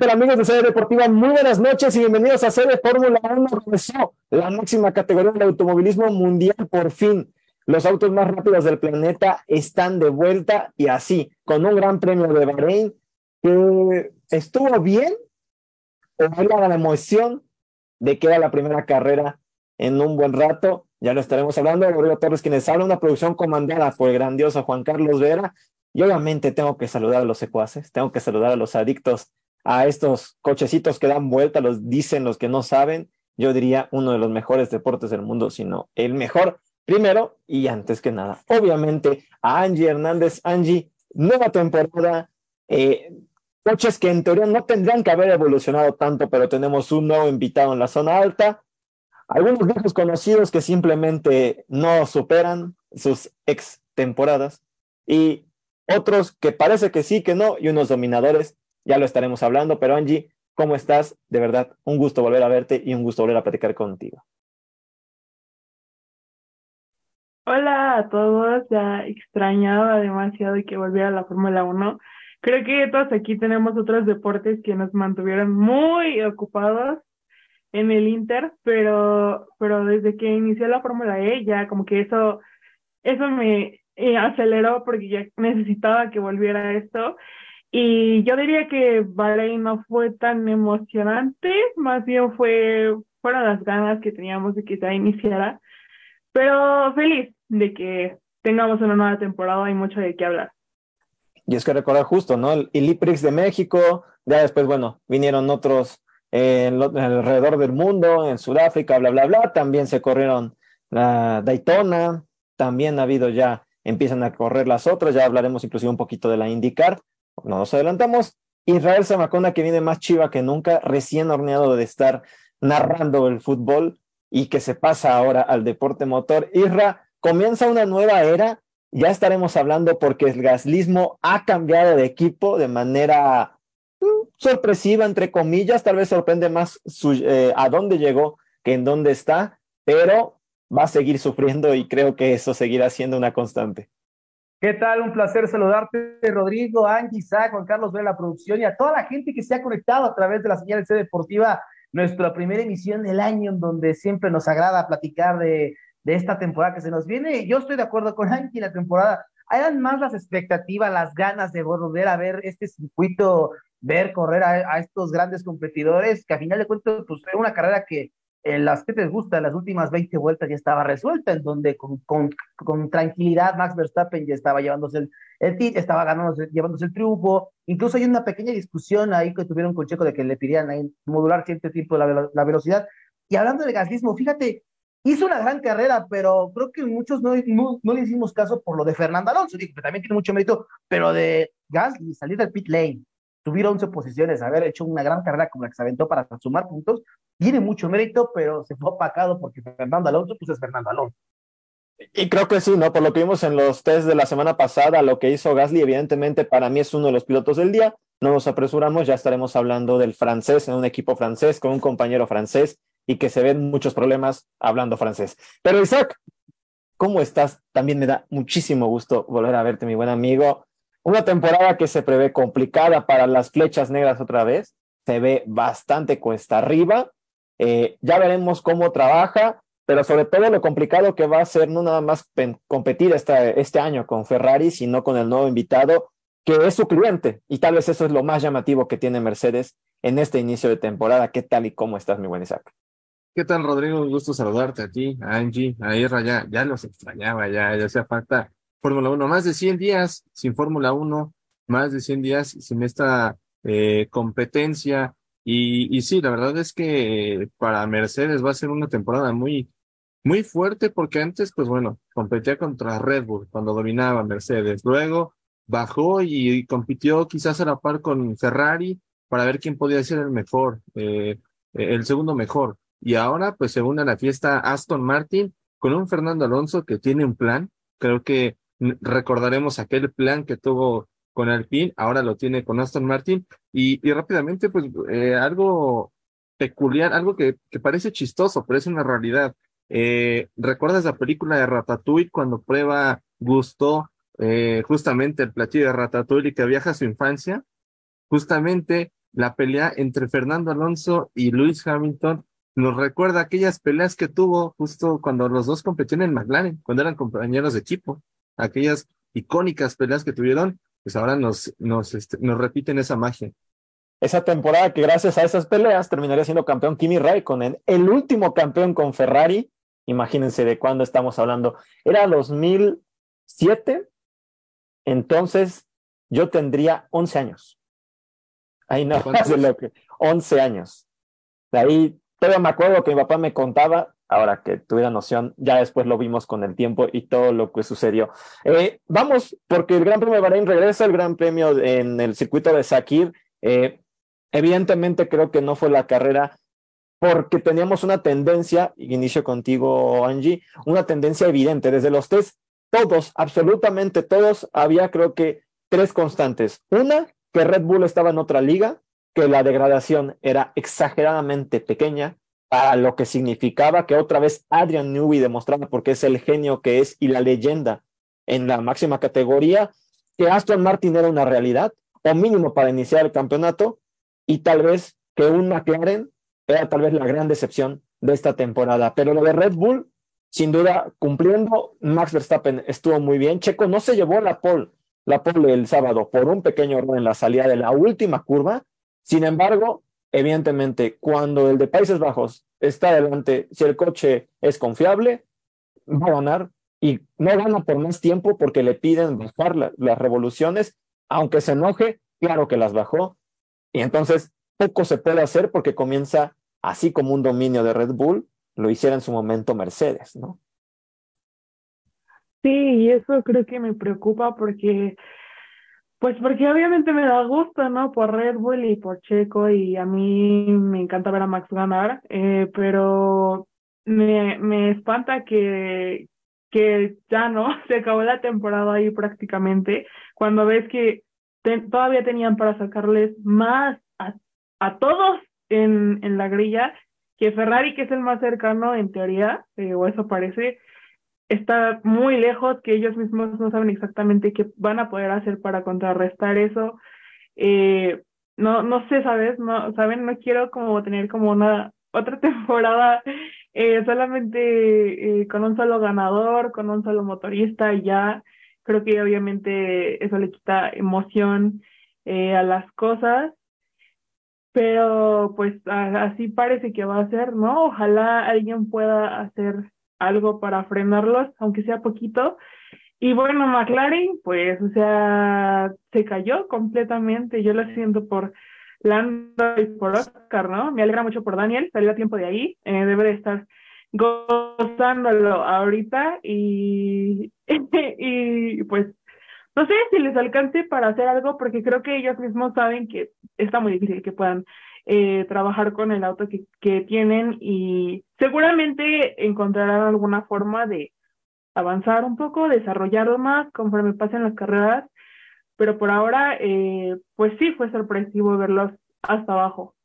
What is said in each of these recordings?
tal amigos de Sede Deportiva? Muy buenas noches y bienvenidos a Sede Fórmula 1. Regresó la máxima categoría del automovilismo mundial por fin. Los autos más rápidos del planeta están de vuelta y así, con un gran premio de Bahrein que estuvo bien o la emoción de que era la primera carrera en un buen rato. Ya lo estaremos hablando. Rodrigo Torres, quienes habla, una producción comandada por el grandioso Juan Carlos Vera. Y obviamente tengo que saludar a los secuaces, tengo que saludar a los adictos a estos cochecitos que dan vuelta, los dicen los que no saben, yo diría uno de los mejores deportes del mundo, sino el mejor. Primero y antes que nada. Obviamente a Angie Hernández, Angie, nueva temporada, eh, coches que en teoría no tendrían que haber evolucionado tanto, pero tenemos un nuevo invitado en la zona alta, algunos viejos conocidos que simplemente no superan sus ex temporadas y otros que parece que sí, que no, y unos dominadores ya lo estaremos hablando, pero Angie, ¿cómo estás? De verdad, un gusto volver a verte y un gusto volver a platicar contigo. Hola a todos, ya extrañaba demasiado que volviera la Fórmula 1. Creo que todos aquí tenemos otros deportes que nos mantuvieron muy ocupados en el Inter, pero, pero desde que inició la Fórmula E ya como que eso, eso me eh, aceleró porque ya necesitaba que volviera esto y yo diría que Bahrein no fue tan emocionante, más bien fue, fueron las ganas que teníamos de que se iniciara, pero feliz de que tengamos una nueva temporada y mucho de qué hablar. Y es que recordar justo, ¿no? El, IPRIX de México, ya después, bueno, vinieron otros eh, alrededor del mundo, en Sudáfrica, bla, bla, bla, también se corrieron la Daytona, también ha habido ya, empiezan a correr las otras, ya hablaremos inclusive un poquito de la IndyCar, no nos adelantamos. Israel Zamacona, que viene más chiva que nunca, recién horneado de estar narrando el fútbol y que se pasa ahora al deporte motor. Isra, comienza una nueva era. Ya estaremos hablando porque el gaslismo ha cambiado de equipo de manera mm, sorpresiva, entre comillas. Tal vez sorprende más eh, a dónde llegó que en dónde está, pero va a seguir sufriendo y creo que eso seguirá siendo una constante. ¿Qué tal? Un placer saludarte, Rodrigo, Angie, Isaac, Juan Carlos de la producción y a toda la gente que se ha conectado a través de la señal C Deportiva, nuestra primera emisión del año, en donde siempre nos agrada platicar de, de esta temporada que se nos viene. Yo estoy de acuerdo con Angie, la temporada, eran más las expectativas, las ganas de volver a ver este circuito, ver correr a, a estos grandes competidores, que a final de cuentas, pues fue una carrera que en las que te gusta, las últimas 20 vueltas ya estaba resuelta, en donde con, con, con tranquilidad Max Verstappen ya estaba llevándose el, el estaba ganándose, llevándose el triunfo. Incluso hay una pequeña discusión ahí que tuvieron con Checo de que le pidieran ahí modular cierto tipo la, la velocidad. Y hablando de gaslismo, fíjate, hizo una gran carrera, pero creo que muchos no, no, le hicimos caso por lo de Fernando Alonso, que también tiene mucho mérito, pero de Gasly salir del pit lane, subir 11 posiciones, haber hecho una gran carrera como la que se aventó para sumar puntos, tiene mucho mérito, pero se fue opacado porque Fernando Alonso, pues es Fernando Alonso. Y creo que sí, ¿no? Por lo que vimos en los test de la semana pasada, lo que hizo Gasly, evidentemente para mí es uno de los pilotos del día. No nos apresuramos, ya estaremos hablando del francés en un equipo francés, con un compañero francés y que se ven muchos problemas hablando francés. Pero Isaac, ¿cómo estás? También me da muchísimo gusto volver a verte, mi buen amigo. Una temporada que se prevé complicada para las flechas negras otra vez. Se ve bastante cuesta arriba eh, ya veremos cómo trabaja, pero sobre todo lo complicado que va a ser no nada más competir este, año con Ferrari, sino con el nuevo invitado, que es su cliente. Y tal vez eso es lo más llamativo que tiene Mercedes en este inicio de temporada. ¿Qué tal y cómo estás, mi buen Isaac? ¿Qué tal, Rodrigo? Un gusto saludarte a ti, a Angie, a Irra. Ya, ya los extrañaba, ya, ya hacía falta Fórmula 1. Más de 100 días sin Fórmula 1, más de 100 días sin esta eh, competencia y, y sí, la verdad es que para Mercedes va a ser una temporada muy, muy fuerte porque antes, pues bueno, competía contra Red Bull cuando dominaba Mercedes. Luego bajó y compitió quizás a la par con Ferrari para ver quién podía ser el mejor, eh, el segundo mejor. Y ahora, pues se une a la fiesta Aston Martin con un Fernando Alonso que tiene un plan. Creo que recordaremos aquel plan que tuvo con Alpine, ahora lo tiene con Aston Martin y, y rápidamente pues eh, algo peculiar, algo que, que, parece chistoso, pero es una realidad. Eh, ¿Recuerdas la película de Ratatouille cuando prueba Gusto eh, justamente el platillo de Ratatouille que viaja a su infancia? Justamente la pelea entre Fernando Alonso y Luis Hamilton nos recuerda aquellas peleas que tuvo justo cuando los dos competían en McLaren, cuando eran compañeros de equipo, aquellas icónicas peleas que tuvieron, pues ahora nos, nos, este, nos repiten esa magia. Esa temporada que gracias a esas peleas terminaría siendo campeón Kimi Raikkonen, el último campeón con Ferrari, imagínense de cuándo estamos hablando, era 2007, entonces yo tendría 11 años. Ahí no, de lo que, 11 años. De ahí todavía me acuerdo que mi papá me contaba, ahora que tuviera noción, ya después lo vimos con el tiempo y todo lo que sucedió. Eh, vamos, porque el Gran Premio de Bahrein regresa, el Gran Premio en el circuito de Sakir. Eh, evidentemente creo que no fue la carrera porque teníamos una tendencia, y inicio contigo, Angie, una tendencia evidente. Desde los test, todos, absolutamente todos, había creo que tres constantes. Una, que Red Bull estaba en otra liga, que la degradación era exageradamente pequeña para lo que significaba que otra vez Adrian Newey demostraba porque es el genio que es y la leyenda en la máxima categoría, que Aston Martin era una realidad, o mínimo para iniciar el campeonato, y tal vez que un McLaren era tal vez la gran decepción de esta temporada. Pero lo de Red Bull, sin duda, cumpliendo, Max Verstappen estuvo muy bien. Checo no se llevó la pole, la pole el sábado por un pequeño error en la salida de la última curva, sin embargo, evidentemente, cuando el de Países Bajos está adelante, si el coche es confiable, va a ganar y no gana por más tiempo porque le piden bajar las revoluciones, aunque se enoje, claro que las bajó. Y entonces poco se puede hacer porque comienza así como un dominio de Red Bull, lo hiciera en su momento Mercedes, ¿no? Sí, y eso creo que me preocupa porque pues porque obviamente me da gusto, ¿no? Por Red Bull y por Checo y a mí me encanta ver a Max ganar, eh, pero me, me espanta que, que ya no, se acabó la temporada ahí prácticamente, cuando ves que todavía tenían para sacarles más a, a todos en, en la grilla, que Ferrari, que es el más cercano en teoría, eh, o eso parece, está muy lejos, que ellos mismos no saben exactamente qué van a poder hacer para contrarrestar eso. Eh, no, no sé, ¿sabes? No, ¿saben? No quiero como tener como una otra temporada eh, solamente eh, con un solo ganador, con un solo motorista y ya. Creo que obviamente eso le quita emoción a las cosas. Pero pues así parece que va a ser, ¿no? Ojalá alguien pueda hacer algo para frenarlos, aunque sea poquito. Y bueno, McLaren, pues, o sea, se cayó completamente. Yo lo siento por Lando y por Oscar, ¿no? Me alegra mucho por Daniel, salió a tiempo de ahí, eh, debe de estar gozándolo ahorita y, y pues no sé si les alcance para hacer algo porque creo que ellos mismos saben que está muy difícil que puedan eh, trabajar con el auto que, tienen y seguramente encontrarán alguna forma de avanzar un poco, desarrollarlo más conforme pasen las carreras, pero por ahora, eh, pues sí fue sorpresivo verlos hasta abajo.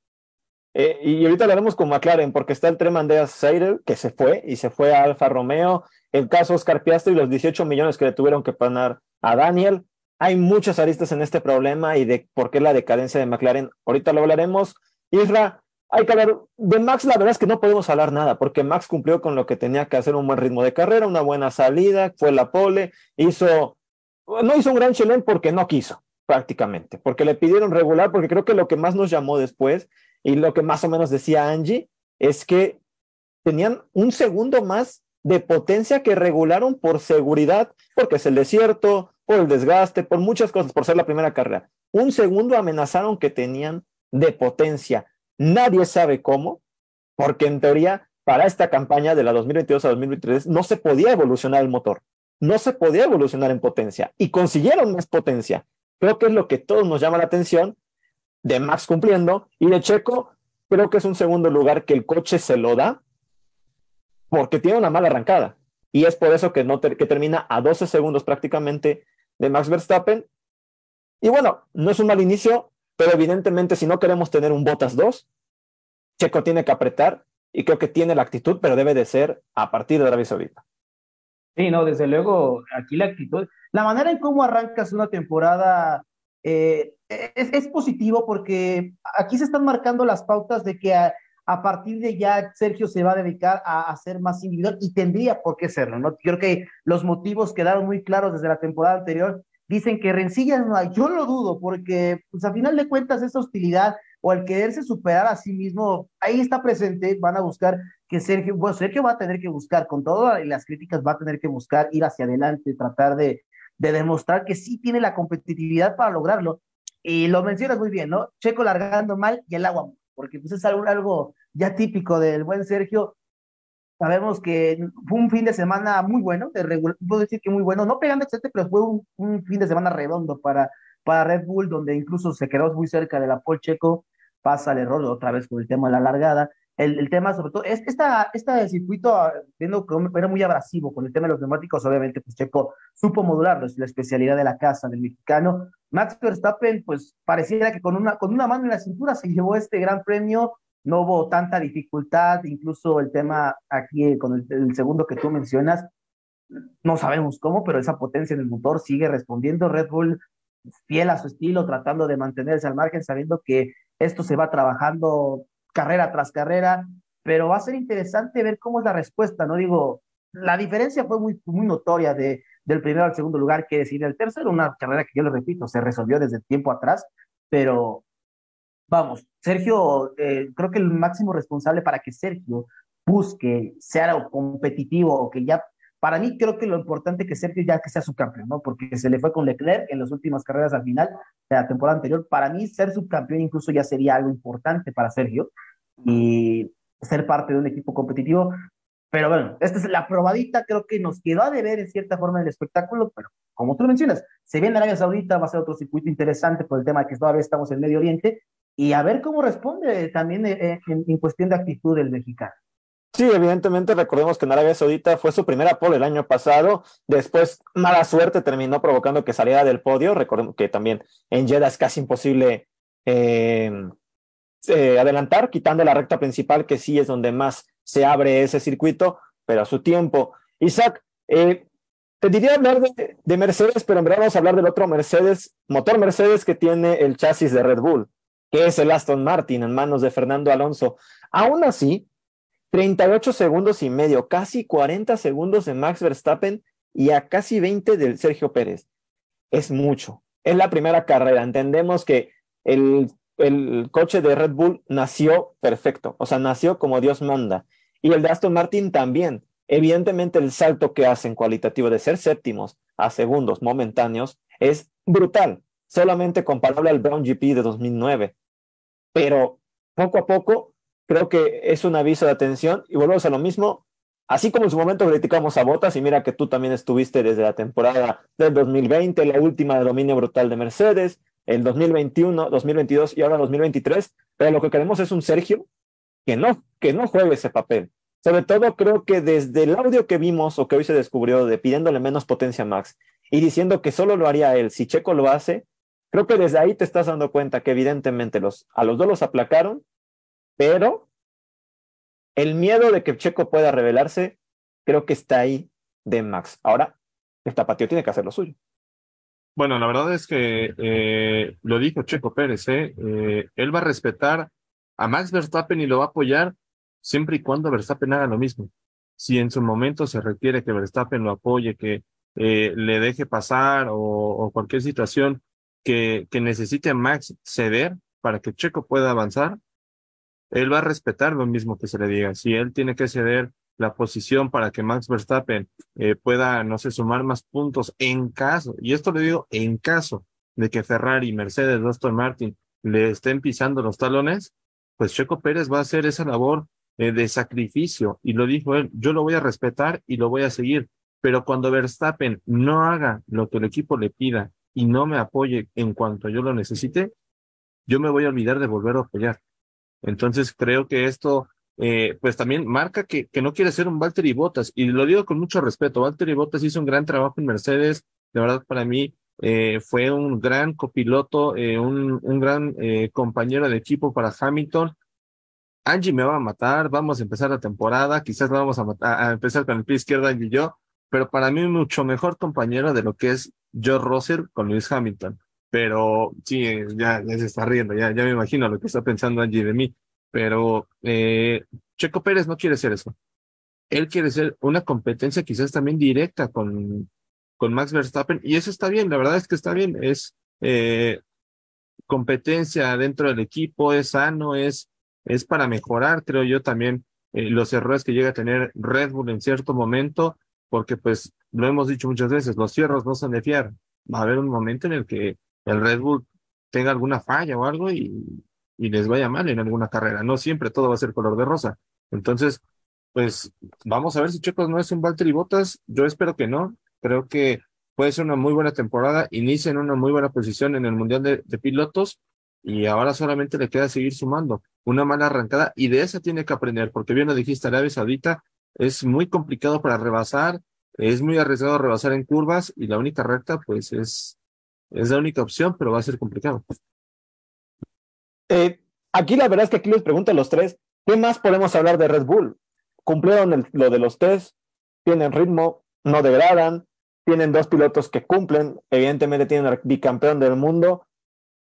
Eh, y ahorita hablaremos con McLaren, porque está el Tremandeas Seidel, que se fue, y se fue a Alfa Romeo, el caso Oscar Piastri y los 18 millones que le tuvieron que pagar a Daniel, hay muchas aristas en este problema y de por qué la decadencia de McLaren. Ahorita lo hablaremos. Isra, hay que ver, de Max la verdad es que no podemos hablar nada, porque Max cumplió con lo que tenía que hacer, un buen ritmo de carrera, una buena salida, fue la pole, hizo, no hizo un gran chelén porque no quiso, prácticamente, porque le pidieron regular, porque creo que lo que más nos llamó después y lo que más o menos decía Angie es que tenían un segundo más de potencia que regularon por seguridad, porque es el desierto, por el desgaste, por muchas cosas, por ser la primera carrera. Un segundo amenazaron que tenían de potencia. Nadie sabe cómo, porque en teoría para esta campaña de la 2022 a 2023 no se podía evolucionar el motor, no se podía evolucionar en potencia y consiguieron más potencia. Creo que es lo que todos nos llama la atención de Max cumpliendo y de Checo, creo que es un segundo lugar que el coche se lo da porque tiene una mala arrancada y es por eso que, no que termina a 12 segundos prácticamente de Max Verstappen. Y bueno, no es un mal inicio, pero evidentemente si no queremos tener un Botas 2, Checo tiene que apretar y creo que tiene la actitud, pero debe de ser a partir de Arabia Saudita. Sí, no, desde luego, aquí la actitud, la manera en cómo arrancas una temporada, eh, es, es, positivo porque aquí se están marcando las pautas de que a, a, partir de ya Sergio se va a dedicar a, a ser más individual y tendría por qué serlo, ¿no? Creo que los motivos quedaron muy claros desde la temporada anterior. Dicen que rencillas no hay, yo lo dudo porque pues a final de cuentas esa hostilidad o el quererse superar a sí mismo, ahí está presente, van a buscar que Sergio, bueno, Sergio va a tener que buscar, con todas las críticas, va a tener que buscar ir hacia adelante, tratar de, de demostrar que sí tiene la competitividad para lograrlo. Y lo mencionas muy bien, ¿no? Checo largando mal y el agua, porque pues es algo ya típico del buen Sergio. Sabemos que fue un fin de semana muy bueno, de regular, puedo decir que muy bueno, no pegando etcétera, pero fue un, un, fin de semana redondo para, para Red Bull, donde incluso se quedó muy cerca de la Paul Checo, pasa el error otra vez con el tema de la largada. El, el, tema, sobre todo, es esta, este circuito, viendo que era muy abrasivo con el tema de los neumáticos, obviamente, pues Checo supo modularlo, es la especialidad de la casa del mexicano. Max Verstappen, pues pareciera que con una, con una mano en la cintura se llevó este gran premio, no hubo tanta dificultad, incluso el tema aquí con el, segundo que tú mencionas, no sabemos cómo, pero esa potencia en el motor sigue respondiendo. Red Bull fiel a su estilo, tratando de mantenerse al margen, sabiendo que esto se va trabajando carrera tras carrera, pero va a ser interesante ver cómo es la respuesta, ¿no? Digo, la diferencia fue muy, muy notoria de, del primero al segundo lugar, que decir el tercero, una carrera que yo le repito, se resolvió desde tiempo atrás, pero vamos, Sergio, eh, creo que el máximo responsable para que Sergio busque, sea competitivo o que ya para mí creo que lo importante que Sergio ya que sea subcampeón, ¿no? Porque se le fue con Leclerc en las últimas carreras al final de la temporada anterior. Para mí ser subcampeón incluso ya sería algo importante para Sergio y ser parte de un equipo competitivo. Pero bueno, esta es la probadita, creo que nos quedó a deber en cierta forma el espectáculo, pero como tú mencionas, se viene Arabia Saudita, va a ser otro circuito interesante por el tema de que todavía estamos en Medio Oriente y a ver cómo responde también en, en, en cuestión de actitud del mexicano. Sí, evidentemente recordemos que en Arabia Saudita fue su primera pole el año pasado, después mala suerte terminó provocando que saliera del podio, recordemos que también en Jeddah es casi imposible eh, eh, adelantar, quitando la recta principal que sí es donde más se abre ese circuito, pero a su tiempo. Isaac, eh, te diría hablar de, de, Mercedes, pero en verdad vamos a hablar del otro Mercedes, motor Mercedes que tiene el chasis de Red Bull, es el Aston Martin en manos de Fernando Alonso. Aún así, 38 segundos y medio, casi 40 segundos de Max Verstappen y a casi 20 del Sergio Pérez. Es mucho. Es la primera carrera. Entendemos que el, el coche de Red Bull nació perfecto, o sea, nació como Dios manda. Y el de Aston Martin también. Evidentemente el salto que hacen cualitativo de ser séptimos a segundos momentáneos es brutal, solamente comparable al Brown GP de 2009. Pero poco a poco creo que es un aviso de atención y volvemos a lo mismo. Así como en su momento criticamos a Botas, y mira que tú también estuviste desde la temporada del 2020, la última de dominio brutal de Mercedes, el 2021, 2022 y ahora 2023, pero lo que queremos es un Sergio que no, que no juegue ese papel. Sobre todo creo que desde el audio que vimos o que hoy se descubrió de pidiéndole menos potencia a Max y diciendo que solo lo haría él si Checo lo hace, creo que desde ahí te estás dando cuenta que evidentemente los, a los dos los aplacaron pero el miedo de que Checo pueda revelarse, creo que está ahí de Max. Ahora, el tapatío tiene que hacer lo suyo. Bueno, la verdad es que eh, lo dijo Checo Pérez, ¿eh? ¿eh? él va a respetar a Max Verstappen y lo va a apoyar siempre y cuando Verstappen haga lo mismo. Si en su momento se requiere que Verstappen lo apoye, que eh, le deje pasar o cualquier situación que, que necesite Max ceder para que Checo pueda avanzar, él va a respetar lo mismo que se le diga. Si él tiene que ceder la posición para que Max Verstappen eh, pueda, no sé, sumar más puntos en caso, y esto le digo en caso de que Ferrari, Mercedes, Aston Martin le estén pisando los talones, pues Checo Pérez va a hacer esa labor eh, de sacrificio, y lo dijo él, yo lo voy a respetar y lo voy a seguir, pero cuando Verstappen no haga lo que el equipo le pida y no me apoye en cuanto yo lo necesite, yo me voy a olvidar de volver a apoyar. Entonces creo que esto, eh, pues también marca que, que no quiere ser un Valtteri Bottas, y lo digo con mucho respeto. Valtteri Bottas hizo un gran trabajo en Mercedes, de verdad para mí eh, fue un gran copiloto, eh, un, un gran compañero de equipo para Hamilton. Angie me va a matar, vamos a empezar la temporada, quizás vamos a empezar con el pie izquierdo Angie y yo, pero para mí mucho mejor compañero de lo que es George Russell con Lewis Hamilton. pero sí, ya, ya se está riendo, ya, ya me imagino lo que está pensando Angie de mí, pero eh, Checo Pérez no quiere ser eso. Él quiere ser una competencia quizás también directa con, con Max Verstappen, y eso está bien, la verdad es que está bien, es eh, competencia dentro del equipo, es sano, es, es para mejorar, creo yo también, eh, los errores que llega a tener Red Bull en cierto momento, porque pues lo hemos dicho muchas veces, los cierros no son de fiar. Va a haber un momento en el que el Red Bull tenga alguna falla o algo y, y les vaya mal en alguna carrera. No siempre todo va a ser color de rosa. Entonces, pues vamos a ver si Checos no es un Valtteri Bottas. Yo espero que no. Creo que puede ser una muy buena temporada. Inicia en una muy buena posición en el Mundial de, de Pilotos y ahora solamente le queda seguir sumando. Una mala arrancada y de esa tiene que aprender, porque bien lo dijiste, Arabia Saudita es muy complicado para rebasar, es muy arriesgado rebasar en curvas y la única recta pues es, es la única opción, pero va a ser complicado. Eh, aquí la verdad es que aquí les pregunto a los tres, ¿qué más podemos hablar de Red Bull? Cumplieron lo de los test, tienen ritmo, no degradan, tienen dos pilotos que cumplen, evidentemente tienen el bicampeón del mundo.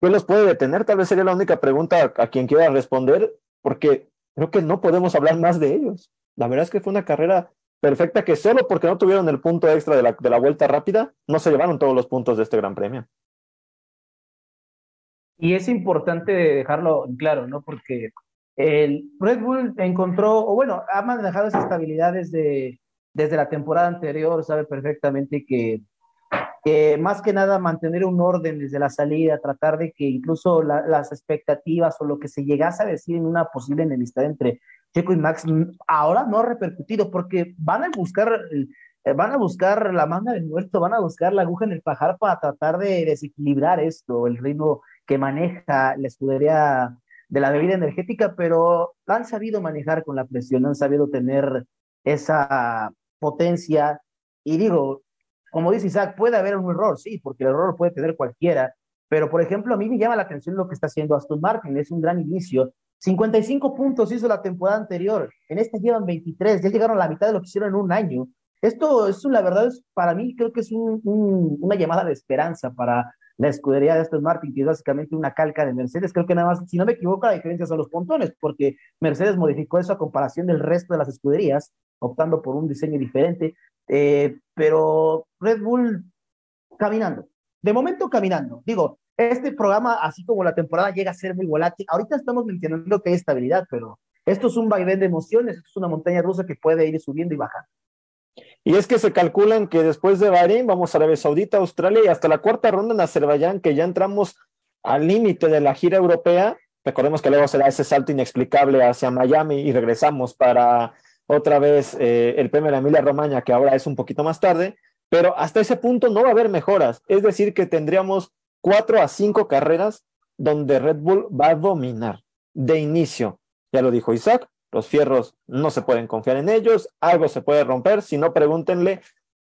¿Qué los puede detener? Tal vez sería la única pregunta a, a quien quiera responder, porque creo que no podemos hablar más de ellos. La verdad es que fue una carrera perfecta que solo porque no tuvieron el punto extra de la, de la vuelta rápida, no se llevaron todos los puntos de este Gran Premio. Y es importante dejarlo claro, ¿no? Porque el Red Bull encontró, o bueno, ha manejado esa estabilidad desde la temporada anterior, sabe perfectamente que, más que nada mantener un orden desde la salida, tratar de que incluso la, las expectativas o lo que se llegase a decir en una posible enemistad entre Checo y Max ahora no ha repercutido porque van a buscar eh, van a buscar la manga del muerto, van a buscar la aguja en el pajar para tratar de desequilibrar esto, el ritmo que maneja la escudería de la bebida energética, pero han sabido manejar con la presión, han sabido tener esa potencia. Y digo, como dice Isaac, puede haber un error, sí, porque el error puede tener cualquiera, pero por ejemplo, a mí me llama la atención lo que está haciendo Aston Martin, es un gran inicio, 55 puntos hizo la temporada anterior. En esta llevan 23. Ya llegaron a la mitad de lo que hicieron en un año. Esto, es la verdad, es, para mí creo que es un, un, una llamada de esperanza para la escudería de Aston Martin, que es básicamente una calca de Mercedes. Creo que nada más, si no me equivoco, la diferencia son los pontones, porque Mercedes modificó eso a comparación del resto de las escuderías, optando por un diseño diferente. Eh, pero Red Bull caminando. De momento caminando. Digo, este programa, así como la temporada llega a ser muy volátil, ahorita estamos mencionando que hay estabilidad, pero esto es un vaivén de emociones, esto es una montaña rusa que puede ir subiendo y bajando. Y es que se calculan que después de Bahrein vamos a Arabia Saudita, Australia y hasta la cuarta ronda en Azerbaiyán, que ya entramos al límite de la gira europea. Recordemos que luego será ese salto inexplicable hacia Miami y regresamos para otra vez eh, el premio de Emilia Romagna, que ahora es un poquito más tarde, pero hasta ese punto no va a haber mejoras. Es decir, que tendríamos cuatro a cinco carreras donde Red Bull va a dominar de inicio. Ya lo dijo Isaac, los fierros no se pueden confiar en ellos, algo se puede romper, si no pregúntenle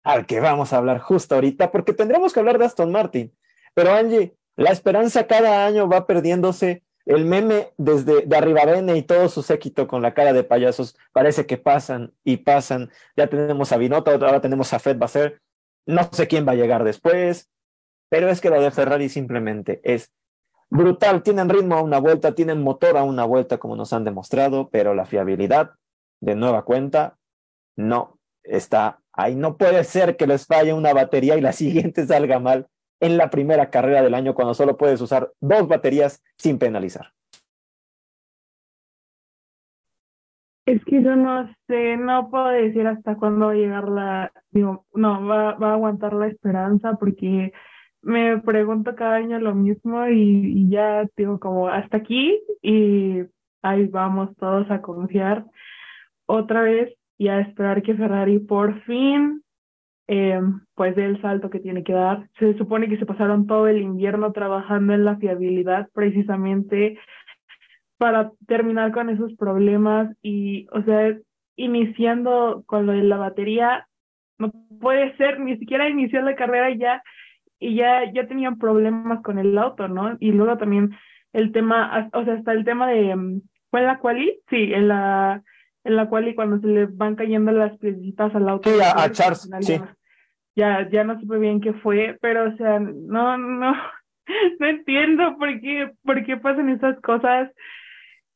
al que vamos a hablar justo ahorita, porque tendremos que hablar de Aston Martin. Pero Angie, la esperanza cada año va perdiéndose. El meme desde de Arribavene y todo su séquito con la cara de payasos parece que pasan y pasan. Ya tenemos a Binotto, ahora tenemos a Fed Basser. No sé quién va a llegar después. Pero es que lo de Ferrari simplemente es brutal. Tienen ritmo a una vuelta, tienen motor a una vuelta, como nos han demostrado, pero la fiabilidad de nueva cuenta no está ahí. No puede ser que les falle una batería y la siguiente salga mal en la primera carrera del año cuando solo puedes usar dos baterías sin penalizar. Es que yo no sé, no puedo decir hasta cuándo va a llegar la, digo, no, va, va a aguantar la esperanza porque me pregunto cada año lo mismo y, y, ya digo como hasta aquí y ahí vamos todos a confiar otra vez y a esperar que Ferrari por fin eh, pues dé el salto que tiene que dar. Se supone que se pasaron todo el invierno trabajando en la fiabilidad precisamente para terminar con esos problemas y, o sea, iniciando con lo de la batería, no puede ser, ni siquiera iniciar la carrera y ya y ya, ya tenían problemas con el auto, ¿no? Y luego también el tema, o sea, hasta el tema de, mm, ¿fue en la quali? Sí, en la, en la quali cuando se le van cayendo las piecitas al auto. Sí, a, a Charles, sí. Ya, ya no supe bien qué fue, pero o sea, no, no, no entiendo por qué, por qué pasan esas cosas.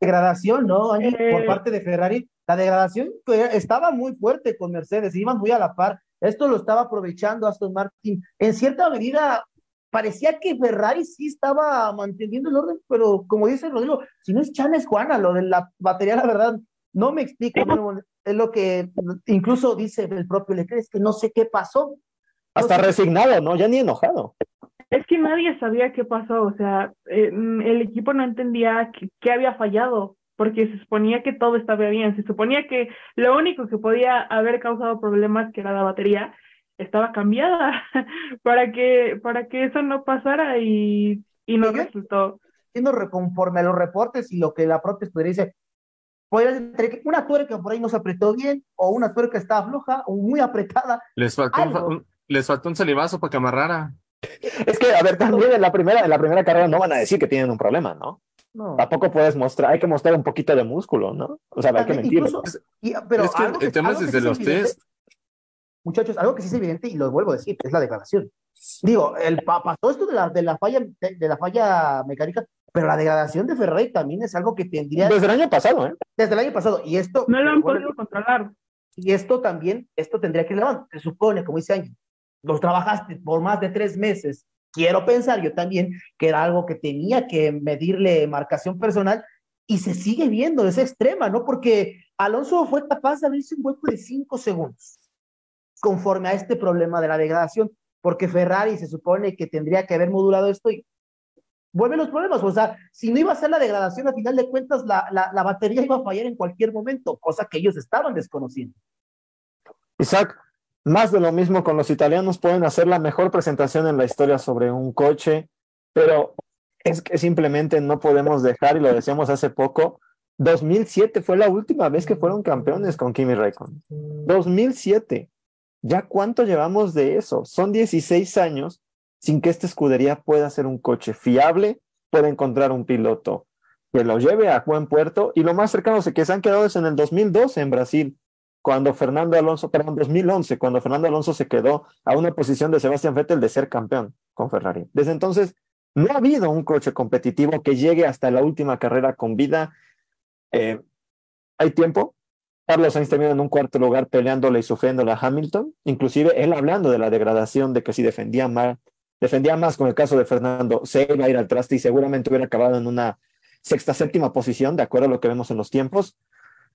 Degradación, ¿no? Por Eh. parte de Ferrari. La degradación estaba muy fuerte con Mercedes, iban muy a la par. Esto lo estaba aprovechando Aston Martin. En cierta medida, parecía que Ferrari sí estaba manteniendo el orden, pero como dice Rodrigo, si no es Chan, es Juana. Lo de la batería, la verdad, no me explico. Es lo que incluso dice el propio Leclerc, es que no sé qué pasó. Hasta resignado, ¿no? Ya ni enojado. Es que nadie sabía qué pasó, o sea, eh, mm, el equipo no entendía qué, había fallado, porque se suponía que todo estaba bien, se suponía que lo único que podía haber causado problemas, que era la batería, estaba cambiada para que, para que eso no pasara y, y no yo- resultó. Siendo conforme a los reportes y lo que la propia escudería dice, podría ser entre que una tuerca por ahí no se apretó bien, o una tuerca estaba floja, o muy apretada. Les faltó, un- les faltó un salivazo para que amarrara. Es que, a ver, también en la primera, en la primera carrera no van a decir que tienen un problema, ¿no? No. Tampoco puedes mostrar, hay que mostrar un poquito de músculo, ¿no? O sea, hay que mentir. incluso- y- pero es que algo el tema algo es que desde los test. Muchachos, algo que sí es evidente, y lo vuelvo a decir, es la degradación. Digo, el, pa- pasó esto de la, de la falla de, de la falla mecánica, pero la degradación de Ferrari también es algo que tendría Desde el año pasado, ¿eh? desde el año pasado. Y esto, No lo han podido controlar. y esto también, esto tendría que ir lavando. Se supone, como dice Ángel, los trabajaste por más de tres meses. Quiero pensar yo también que era algo que tenía que medirle marcación personal y se sigue viendo esa extrema, ¿no? Porque Alonso fue capaz de abrirse un hueco de cinco segundos conforme a este problema de la degradación, porque Ferrari se supone que tendría que haber modulado esto y vuelven los problemas. O sea, si no iba a ser la degradación, a final de cuentas, la, la, la batería iba a fallar en cualquier momento, cosa que ellos estaban desconociendo. Isaac, más de lo mismo con los italianos, pueden hacer la mejor presentación en la historia sobre un coche, pero es que simplemente no podemos dejar, y lo decíamos hace poco, 2007 fue la última vez que fueron campeones con Kimi Raikkonen. 2007. ¿Ya cuánto llevamos de eso? Son 16 años sin que esta escudería pueda ser un coche fiable, pueda encontrar un piloto que lo lleve a buen puerto, y lo más cercano que se han quedado es en el 2012 en Brasil, cuando Fernando Alonso, perdón, 2011, cuando Fernando Alonso se quedó a una posición de Sebastián Vettel de ser campeón con Ferrari. Desde entonces, no ha habido un coche competitivo que llegue hasta la última carrera con vida. Eh, hay tiempo. Carlos Sainz termina en un cuarto lugar peleándole y sufriéndole a Hamilton, inclusive él hablando de la degradación, de que si defendía más, defendía más con el caso de Fernando, se iba a ir al traste y seguramente hubiera acabado en una sexta, séptima posición, de acuerdo a lo que vemos en los tiempos.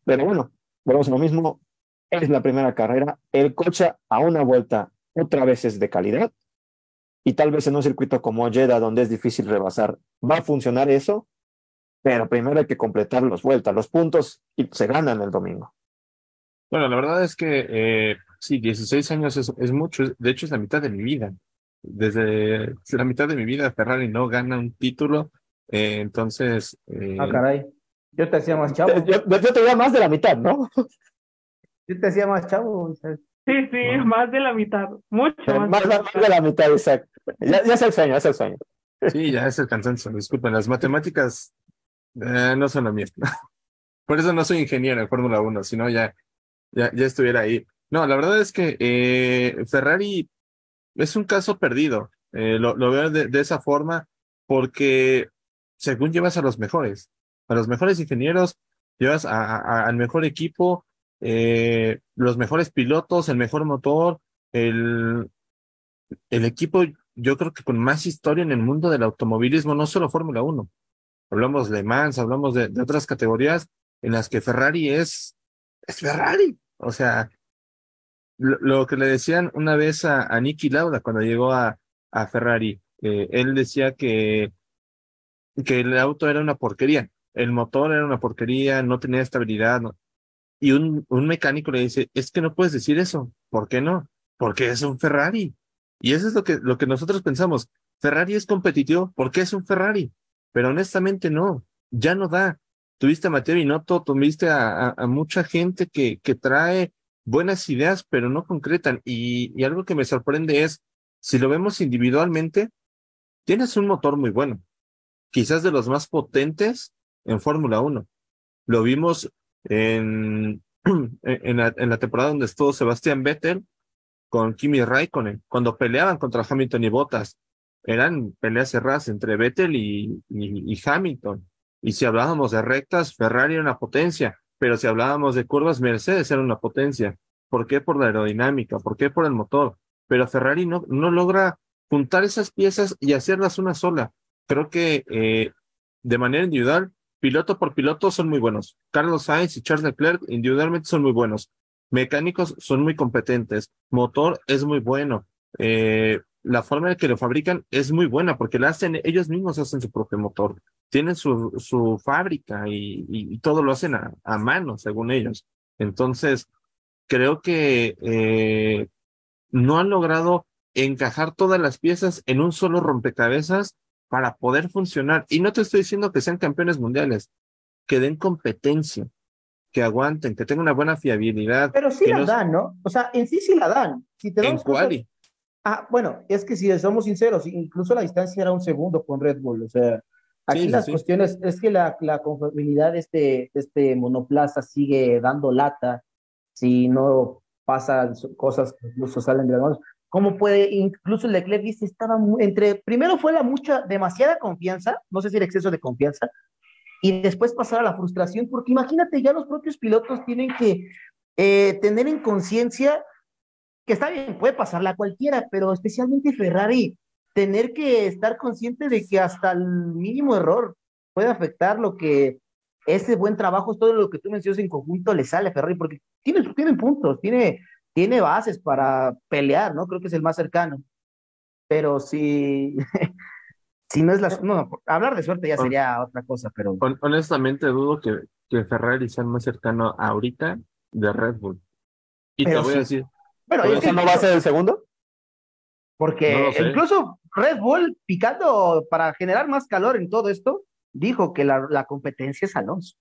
Pero bueno, volvemos a lo mismo, es la primera carrera, el coche a una vuelta otra vez es de calidad y tal vez en un circuito como Jeddah donde es difícil rebasar, va a funcionar eso, pero primero hay que completar las vueltas, los puntos y se ganan el domingo. Bueno, la verdad es que eh, sí, 16 años es, es mucho, de hecho es la mitad de mi vida. Desde la mitad de mi vida Ferrari no gana un título, eh, entonces eh, Ah, caray. Yo te hacía más chavo. Yo, te digo más de la mitad, ¿no? Yo te hacía más chavo. o sea, Sí, sí, No. más de la mitad, mucho más, Más, de la más de la mitad, exacto. Ya, ya es el sueño, es el sueño. sí, ya es el cansancio, disculpen, las matemáticas eh, no son lo mío. Por eso no soy ingeniero en Fórmula 1, sino ya, ya, ya estuviera ahí. No, la verdad es que eh, Ferrari es un caso perdido. Eh, lo, lo veo de, de esa forma porque según llevas a los mejores, a los mejores ingenieros, llevas a- a- al mejor equipo, eh, los mejores pilotos, el mejor motor, el, el equipo, yo creo que con más historia en el mundo del automovilismo, no solo Fórmula 1. Hablamos de Mans, hablamos de, otras categorías en las que Ferrari es, es Ferrari. O sea, lo, que le decían una vez a, a Niki Lauda cuando llegó a, a Ferrari, eh, él decía que, que el auto era una porquería, el motor era una porquería, no tenía estabilidad. no- Y un, un mecánico le dice, es que no puedes decir eso. ¿Por qué no? Porque es un Ferrari. Y eso es lo que, lo que nosotros pensamos. Ferrari es competitivo porque es un Ferrari. Pero honestamente no, ya no da. Tuviste a Mateo Binotto, tuviste a, a, a mucha gente que, que trae buenas ideas, pero no concretan. Y, y algo que me sorprende es, si lo vemos individualmente, tienes un motor muy bueno, quizás de los más potentes en Fórmula 1. Lo vimos en, en, la, temporada donde estuvo Sebastián Vettel con Kimi Raikkonen, cuando peleaban contra Hamilton y Bottas. eran peleas cerradas entre Vettel y, y, Hamilton. Y si hablábamos de rectas, Ferrari era una potencia, pero si hablábamos de curvas, Mercedes era una potencia. ¿Por qué? Por la aerodinámica, ¿por qué? Por el motor. Pero Ferrari no, no logra juntar esas piezas y hacerlas una sola. Creo que eh, de manera individual, piloto por piloto son muy buenos. Carlos Sainz y Charles Leclerc individualmente son muy buenos. Mecánicos son muy competentes. Motor es muy bueno. Eh, la forma en que lo fabrican es muy buena porque la hacen, ellos mismos hacen su propio motor. Tienen su, su fábrica y, todo lo hacen a, a, mano, según ellos. Entonces, creo que eh, no han logrado encajar todas las piezas en un solo rompecabezas para poder funcionar. Y no te estoy diciendo que sean campeones mundiales, que den competencia, que aguanten, que tengan una buena fiabilidad. Pero sí la dan, ¿no? O sea, en sí sí la dan. Si te ¿En cuál? Ah, bueno, es que si somos sinceros, incluso la distancia era un segundo con Red Bull, o sea, aquí las cuestiones es que la, la confiabilidad de este, este monoplaza sigue dando lata, si no pasan cosas que incluso salen de las manos. ¿Cómo puede, incluso Leclerc dice, estaba entre, primero fue la mucha, demasiada confianza, no sé si el exceso de confianza, y después pasar a la frustración, porque imagínate, ya los propios pilotos tienen que eh, tener en conciencia que está bien, puede pasarla a cualquiera, pero especialmente Ferrari, tener que estar consciente de que hasta el mínimo error puede afectar lo que ese buen trabajo, todo lo que tú mencionas en conjunto le sale a Ferrari, porque tiene, tiene puntos, tiene, tiene bases para pelear, ¿no? Creo que es el más cercano. Pero si, si no es la... No, hablar de suerte ya sería otra cosa, pero... Honestamente dudo que, que Ferrari sea el más cercano ahorita de Red Bull. Y te voy a decir, bueno, ¿eso no va a ser el segundo? Porque incluso Red Bull, picando para generar más calor en todo esto, dijo que la, la competencia es Alonso.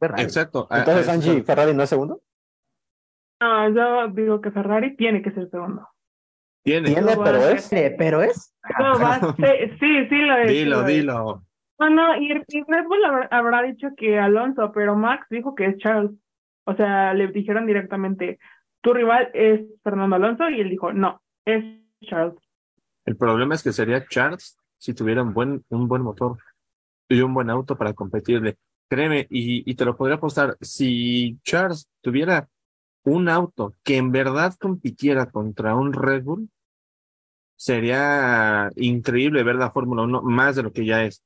Exacto. Entonces, Angie, ¿Ferrari no es segundo? No, yo digo que Ferrari tiene que ser segundo. Tiene, pero es. Pero es. sí, sí, lo es. Dilo, dilo. No, no, y, Red Bull habrá dicho que Alonso, pero Max dijo que es Charles. O sea, le dijeron directamente, tu rival es Fernando Alonso y él dijo, no, es Charles. El problema es que sería Charles si tuviera un buen, un buen motor y un buen auto para competirle. Créeme, y, y te lo podría apostar, si Charles tuviera un auto que en verdad compitiera contra un Red Bull, sería increíble ver la Fórmula 1 más de lo que ya es.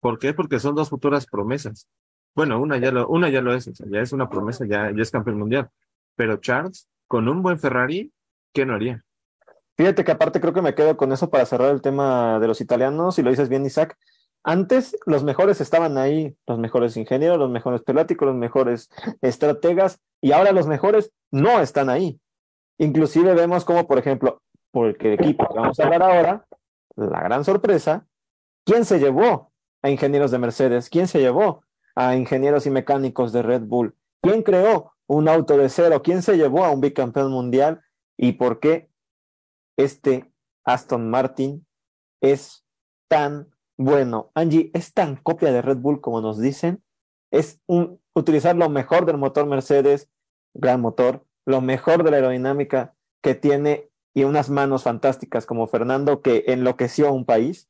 ¿Por qué? Porque son dos futuras promesas. Bueno, una ya lo, una ya lo es, ya es una promesa, ya, ya es campeón mundial. Pero Charles, con un buen Ferrari, ¿qué no haría? Fíjate que aparte creo que me quedo con eso para cerrar el tema de los italianos, y lo dices bien, Isaac. Antes los mejores estaban ahí, los mejores ingenieros, los mejores peláticos, los mejores estrategas, y ahora los mejores no están ahí. Inclusive vemos como, por ejemplo, por el equipo que vamos a hablar ahora, la gran sorpresa, ¿quién se llevó a ingenieros de Mercedes? ¿Quién se llevó a ingenieros y mecánicos de Red Bull? ¿Quién creó un auto de cero. ¿Quién se llevó a un bicampeón mundial y por qué este Aston Martin es tan bueno? Angie, ¿es tan copia de Red Bull como nos dicen? Es un, utilizar lo mejor del motor Mercedes, gran motor, lo mejor de la aerodinámica que tiene y unas manos fantásticas como Fernando que enloqueció a un país,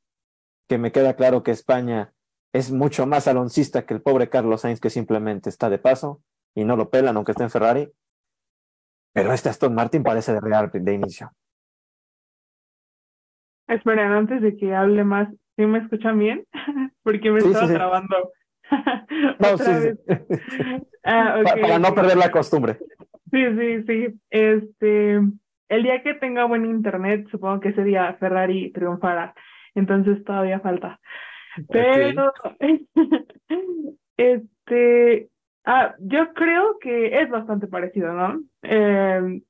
que me queda claro que España es mucho más aloncista que el pobre Carlos Sainz que simplemente está de paso y no lo pelan aunque esté en Ferrari. Pero este Aston Martin parece de real de inicio. Esperen, antes de que hable más, ¿sí me escuchan bien? Porque me estaba trabando. no, sí, ah, Para no perder la costumbre. Sí, sí, sí. Este, el día que tenga buen internet, supongo que ese día Ferrari triunfará. Entonces todavía falta. Pero, este, Ah, yo creo que es bastante parecido, ¿no? Eh,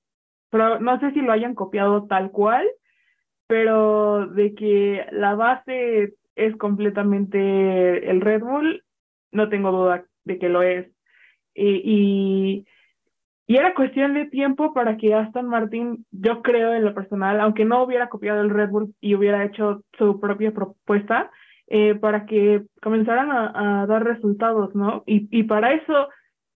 pero no sé si lo hayan copiado tal cual, pero de que la base es completamente el Red Bull, no tengo duda de que lo es. Y, y, era cuestión de tiempo para que Aston Martin, yo creo en lo personal, aunque no hubiera copiado el Red Bull y hubiera hecho su propia propuesta, eh, para que comenzaran a, dar resultados, ¿no? Y, y para eso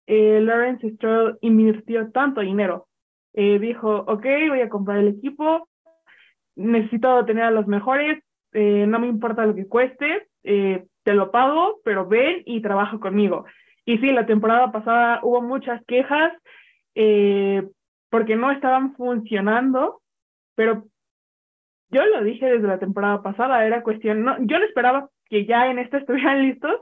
eh, Lawrence Stroll invirtió tanto dinero. Eh, dijo, ok, voy a comprar el equipo necesito tener a los mejores, eh, no me importa lo que cueste, eh, te lo pago, pero ven y trabaja conmigo. Y sí, la temporada pasada hubo muchas quejas eh, porque no estaban funcionando, pero yo lo dije desde la temporada pasada, era cuestión, no, yo no esperaba que ya en esta estuvieran listos,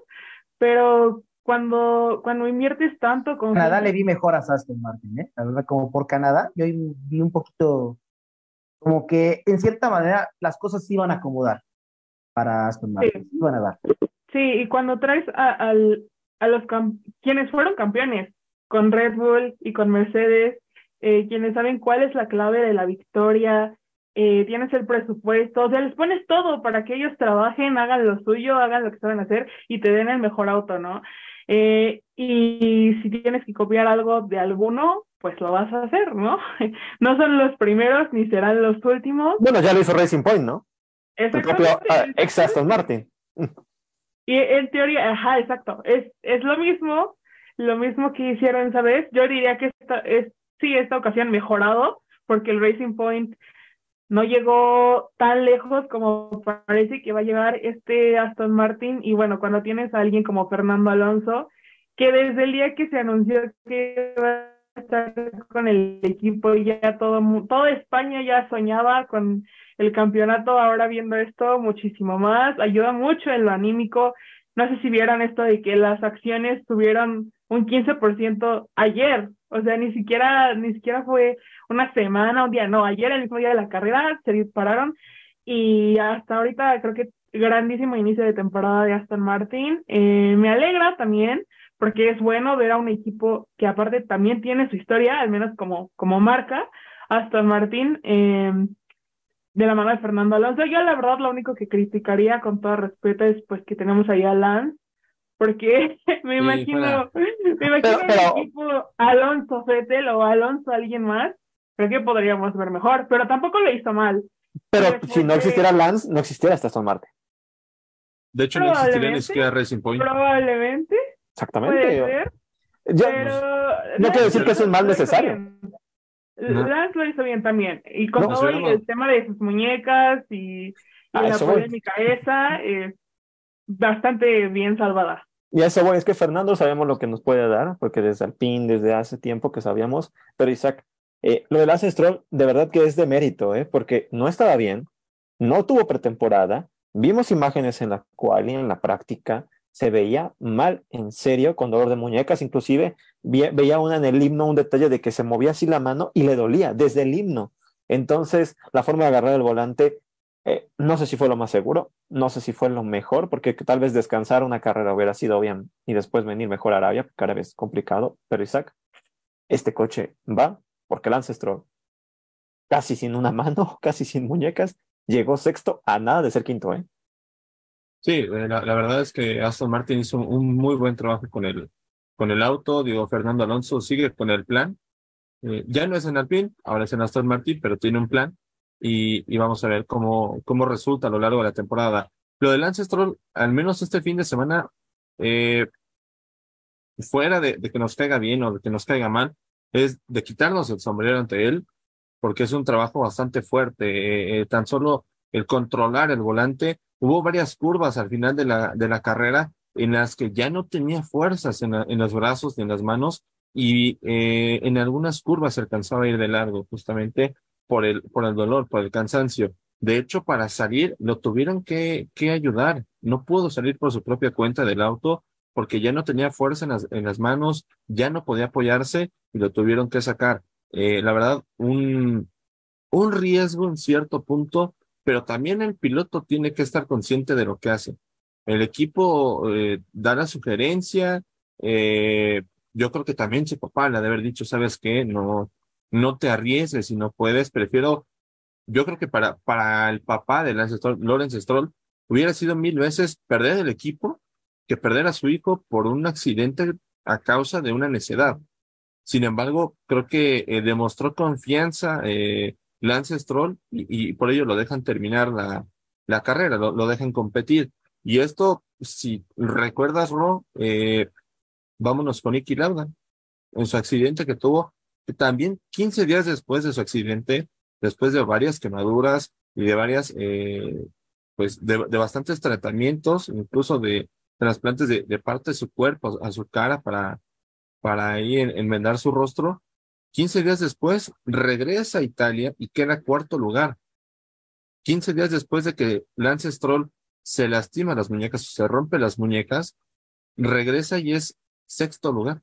pero cuando, cuando inviertes tanto con... Canadá le vi mejor a Aston Martin, ¿eh? La verdad, como por Canadá, yo vi un poquito, como que en cierta manera las cosas se iban a acomodar para Aston Martin, sí. iban a dar. Sí, y cuando traes a, al, a los quienes fueron campeones con Red Bull y con Mercedes, eh, quienes saben cuál es la clave de la victoria, eh, tienes el presupuesto, o sea, les pones todo para que ellos trabajen, hagan lo suyo, hagan lo que saben hacer y te den el mejor auto, ¿no? Eh, y si tienes que copiar algo de alguno, pues lo vas a hacer, ¿no? No son los primeros ni serán los últimos. Bueno, ya lo hizo Racing Point, ¿no? El propio uh, ex Aston Martin. Y en teoría, ajá, exacto, es, es lo mismo, lo mismo que hicieron esa vez. Yo diría que esta, es, sí, esta ocasión mejorado, porque el Racing Point no llegó tan lejos como parece que va a llegar este Aston Martin. Y bueno, cuando tienes a alguien como Fernando Alonso, que desde el día que se anunció que iba a estar con el equipo, ya todo, toda España ya soñaba con el campeonato, ahora viendo esto muchísimo más, ayuda mucho en lo anímico. No sé si vieron esto de que las acciones tuvieron un 15% ayer, o sea, ni siquiera, ni siquiera fue una semana, un día, no, ayer el mismo día de la carrera se dispararon y hasta ahorita creo que grandísimo inicio de temporada de Aston Martin. Eh, me alegra también porque es bueno ver a un equipo que aparte también tiene su historia, al menos como, como marca, Aston Martin, eh, de la mano de Fernando Alonso. Yo la verdad lo único que criticaría con todo respeto es pues que tenemos ahí a Lance, porque me imagino, sí, me imagino pero, pero... el equipo Alonso Fettel o Alonso alguien más, creo que podríamos ver mejor, pero tampoco lo hizo mal. Pero si no existiera Lance, no existiera hasta Aston Martin. De hecho, no existiría ni siquiera Racing Point. Probablemente. Exactamente. Puede ser, Yo, pero no quiero decir que es un mal necesario. No. Lance lo hizo bien también. Y con no, todo el, el, tema de sus muñecas y, y Ah, la eso voy. polémica esa, eh, bastante bien salvada. Y a eso voy, es que Fernando sabemos lo que nos puede dar, porque desde Alpine, desde hace tiempo que sabíamos, pero Isaac, eh, lo del Lance Stroll, de verdad que es de mérito, ¿eh? porque no estaba bien, no tuvo pretemporada, vimos imágenes en la cual y en la práctica se veía mal, en serio, con dolor de muñecas, inclusive ve, veía una en el himno, un detalle de que se movía así la mano y le dolía desde el himno. Entonces, la forma de agarrar el volante, eh, no sé si fue lo más seguro, no sé si fue lo mejor, porque tal vez descansar una carrera hubiera sido bien y después venir mejor a Arabia, porque Arabia es complicado, pero Isaac, este coche va porque Lance Stroll, casi sin una mano, casi sin muñecas, llegó sexto a nada de ser quinto, ¿eh? Sí, la, la, verdad es que Aston Martin hizo un muy buen trabajo con el, con el auto. Digo, Fernando Alonso sigue con el plan. Eh, ya no es en Alpine, ahora es en Aston Martin, pero tiene un plan y, y, vamos a ver cómo, cómo resulta a lo largo de la temporada. Lo de Lance Stroll, al menos este fin de semana, eh, fuera de, de, que nos caiga bien o de que nos caiga mal, es de quitarnos el sombrero ante él, porque es un trabajo bastante fuerte. Eh, tan solo el controlar el volante hubo varias curvas al final de la, de la carrera en las que ya no tenía fuerzas en, en los brazos ni en las manos y eh, en algunas curvas alcanzaba a ir de largo justamente por el, por el dolor, por el cansancio. De hecho, para salir lo tuvieron que, que ayudar. No pudo salir por su propia cuenta del auto porque ya no tenía fuerza en las, en las manos, ya no podía apoyarse y lo tuvieron que sacar. Eh, la verdad, un, un riesgo en cierto punto, pero también el piloto tiene que estar consciente de lo que hace. El equipo eh, da la sugerencia, eh, yo creo que también su papá le de haber dicho, ¿sabes qué? No, no te arriesgues si no puedes, prefiero, yo creo que para, para el papá de Lance Stroll, Lawrence Stroll, hubiera sido mil veces perder el equipo que perder a su hijo por un accidente a causa de una necedad. Sin embargo, creo que eh, demostró confianza eh, Lance Stroll y, por ello lo dejan terminar la, la carrera, lo, lo, dejan competir. Y esto, si recuerdas, Ro, eh, vámonos con Iki Lauda, en su accidente que tuvo, también 15 días después de su accidente, después de varias quemaduras, y de varias, eh, pues de, bastantes tratamientos, incluso de trasplantes de, de, parte de su cuerpo a su cara para, para ahí enmendar su rostro. 15 días después regresa a Italia y queda cuarto lugar. 15 días después de que Lance Stroll se lastima las muñecas, se rompe las muñecas, regresa y es sexto lugar.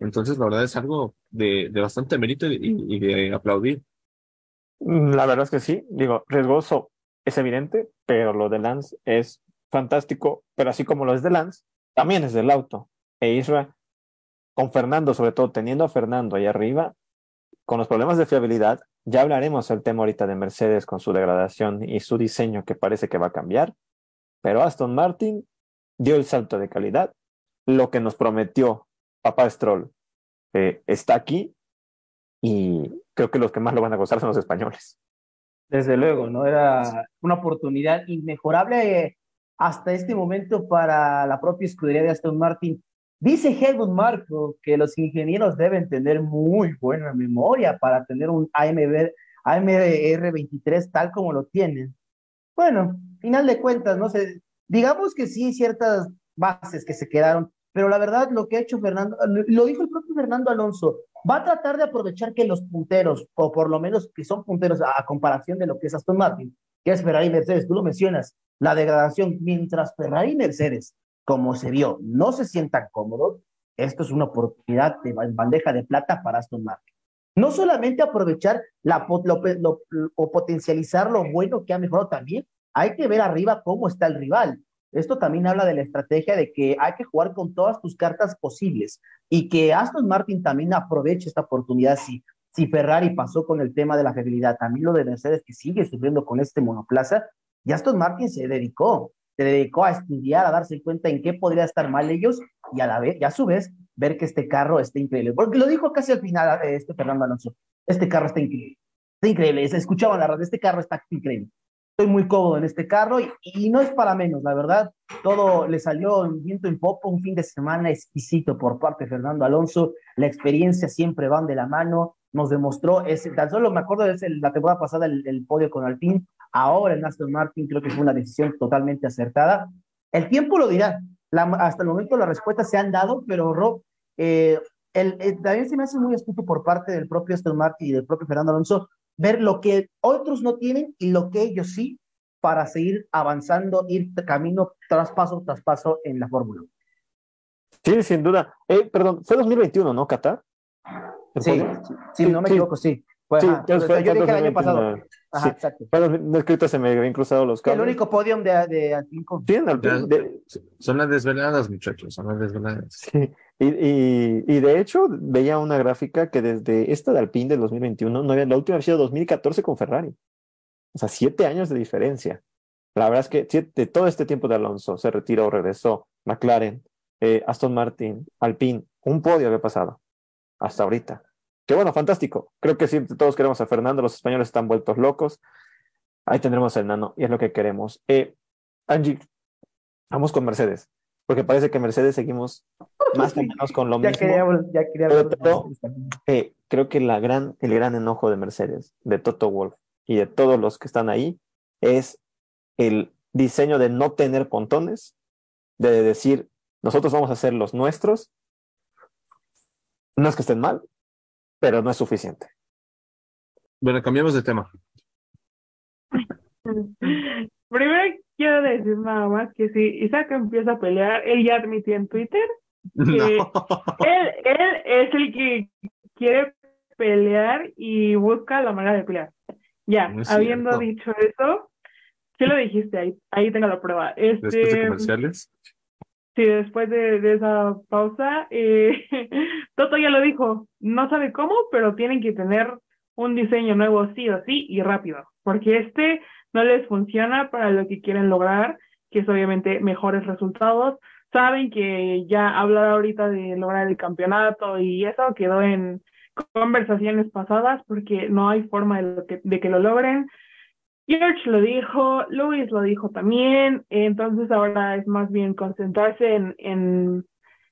Entonces, la verdad es algo de, bastante mérito y, de aplaudir. Mm, la verdad es que sí, digo, riesgoso es evidente, pero lo de Lance es fantástico, pero así como lo es de Lance, también es del auto. E Isra, con Fernando, sobre todo teniendo a Fernando ahí arriba, con los problemas de fiabilidad, ya hablaremos del tema ahorita de Mercedes con su degradación y su diseño que parece que va a cambiar, pero Aston Martin dio el salto de calidad. Lo que nos prometió Papá Stroll está aquí y creo que los que más lo van a gozar son los españoles. Desde luego, ¿no? Era una oportunidad inmejorable hasta este momento para la propia escudería de Aston Martin. Dice Helmut Marco que los ingenieros deben tener muy buena memoria para tener un AMR, AMR 23 tal como lo tienen. Bueno, final de cuentas, no sé, digamos que sí, ciertas bases que se quedaron, pero la verdad lo que ha hecho Fernando, lo dijo el propio Fernando Alonso, va a tratar de aprovechar que los punteros, o por lo menos que son punteros a, comparación de lo que es Aston Martin, que es Ferrari y Mercedes, tú lo mencionas, la degradación, mientras Ferrari y Mercedes, como se vio, no se sientan cómodos, esto es una oportunidad de bandeja de plata para Aston Martin. No solamente aprovechar la, o potencializar lo bueno que ha mejorado también, hay que ver arriba cómo está el rival. Esto también habla de la estrategia de que hay que jugar con todas tus cartas posibles y que Aston Martin también aproveche esta oportunidad. Si, si Ferrari pasó con el tema de la fiabilidad, también lo de Mercedes que sigue sufriendo con este monoplaza, y Aston Martin se dedicó, se dedicó a estudiar, a darse cuenta en qué podría estar mal ellos y a la vez, y a su vez, ver que este carro está increíble. Porque lo dijo casi al final este Fernando Alonso, este carro está increíble. Está increíble, se escuchaba la radio, este carro está increíble estoy muy cómodo en este carro y, no es para menos, la verdad, todo le salió en viento en popo, un fin de semana exquisito por parte de Fernando Alonso, la experiencia siempre van de la mano, nos demostró, ese, tan solo me acuerdo de la temporada pasada el, podio con Alpine, ahora en Aston Martin creo que fue una decisión totalmente acertada. El tiempo lo dirá, hasta el momento las respuestas se han dado, pero Rob, eh, el, también se me hace muy astuto por parte del propio Aston Martin y del propio Fernando Alonso ver lo que otros no tienen y lo que ellos sí, para seguir avanzando, ir camino tras paso tras paso en la Fórmula. Sí, sin duda. Eh, perdón, fue 2021, ¿no, Qatar? Sí, sí, no me equivoco, sí. sí, yo dije el año pasado. Ajá, exacto. Bueno, escrito se me habían cruzado los cables. El único podium de, de, de, Son las desveladas, muchachos, son las desveladas. Sí. Y, y, de hecho, veía una gráfica que desde esta de Alpine del 2021, no había, la última había sido 2014 con Ferrari. O sea, siete años de diferencia. La verdad es que de todo este tiempo de Alonso se retiró, regresó, McLaren, eh, Aston Martin, Alpine, un podio había pasado hasta ahorita. Que bueno, fantástico. Creo que sí, todos queremos a Fernando, los españoles están vueltos locos. Ahí tendremos el nano y es lo que queremos. Eh, Angie, vamos con Mercedes porque parece que Mercedes seguimos más o menos con lo mismo. ya eh, creo que la gran, el gran enojo de Mercedes, de Toto Wolf y de todos los que están ahí, es el diseño de no tener pontones, de decir, nosotros vamos a hacer los nuestros. No es que estén mal, pero no es suficiente. Bueno, cambiamos de tema. Primero quiero decir nada más que si Isaac empieza a pelear, él ya admitió en Twitter que él, él es el que quiere pelear y busca la manera de pelear. Ya, habiendo dicho eso, sí lo dijiste, ahí, ahí tengo la prueba. Este, ¿Después de comerciales? Sí, después de, de esa pausa, eh, Toto ya lo dijo, no sabe cómo, pero tienen que tener un diseño nuevo sí o sí y rápido, porque este no les funciona para lo que quieren lograr, que es obviamente mejores resultados. Saben que ya hablar ahorita de lograr el campeonato y eso quedó en conversaciones pasadas porque no hay forma de, que, de que lo logren. George lo dijo, Luis lo dijo también, entonces ahora es más bien concentrarse en, en,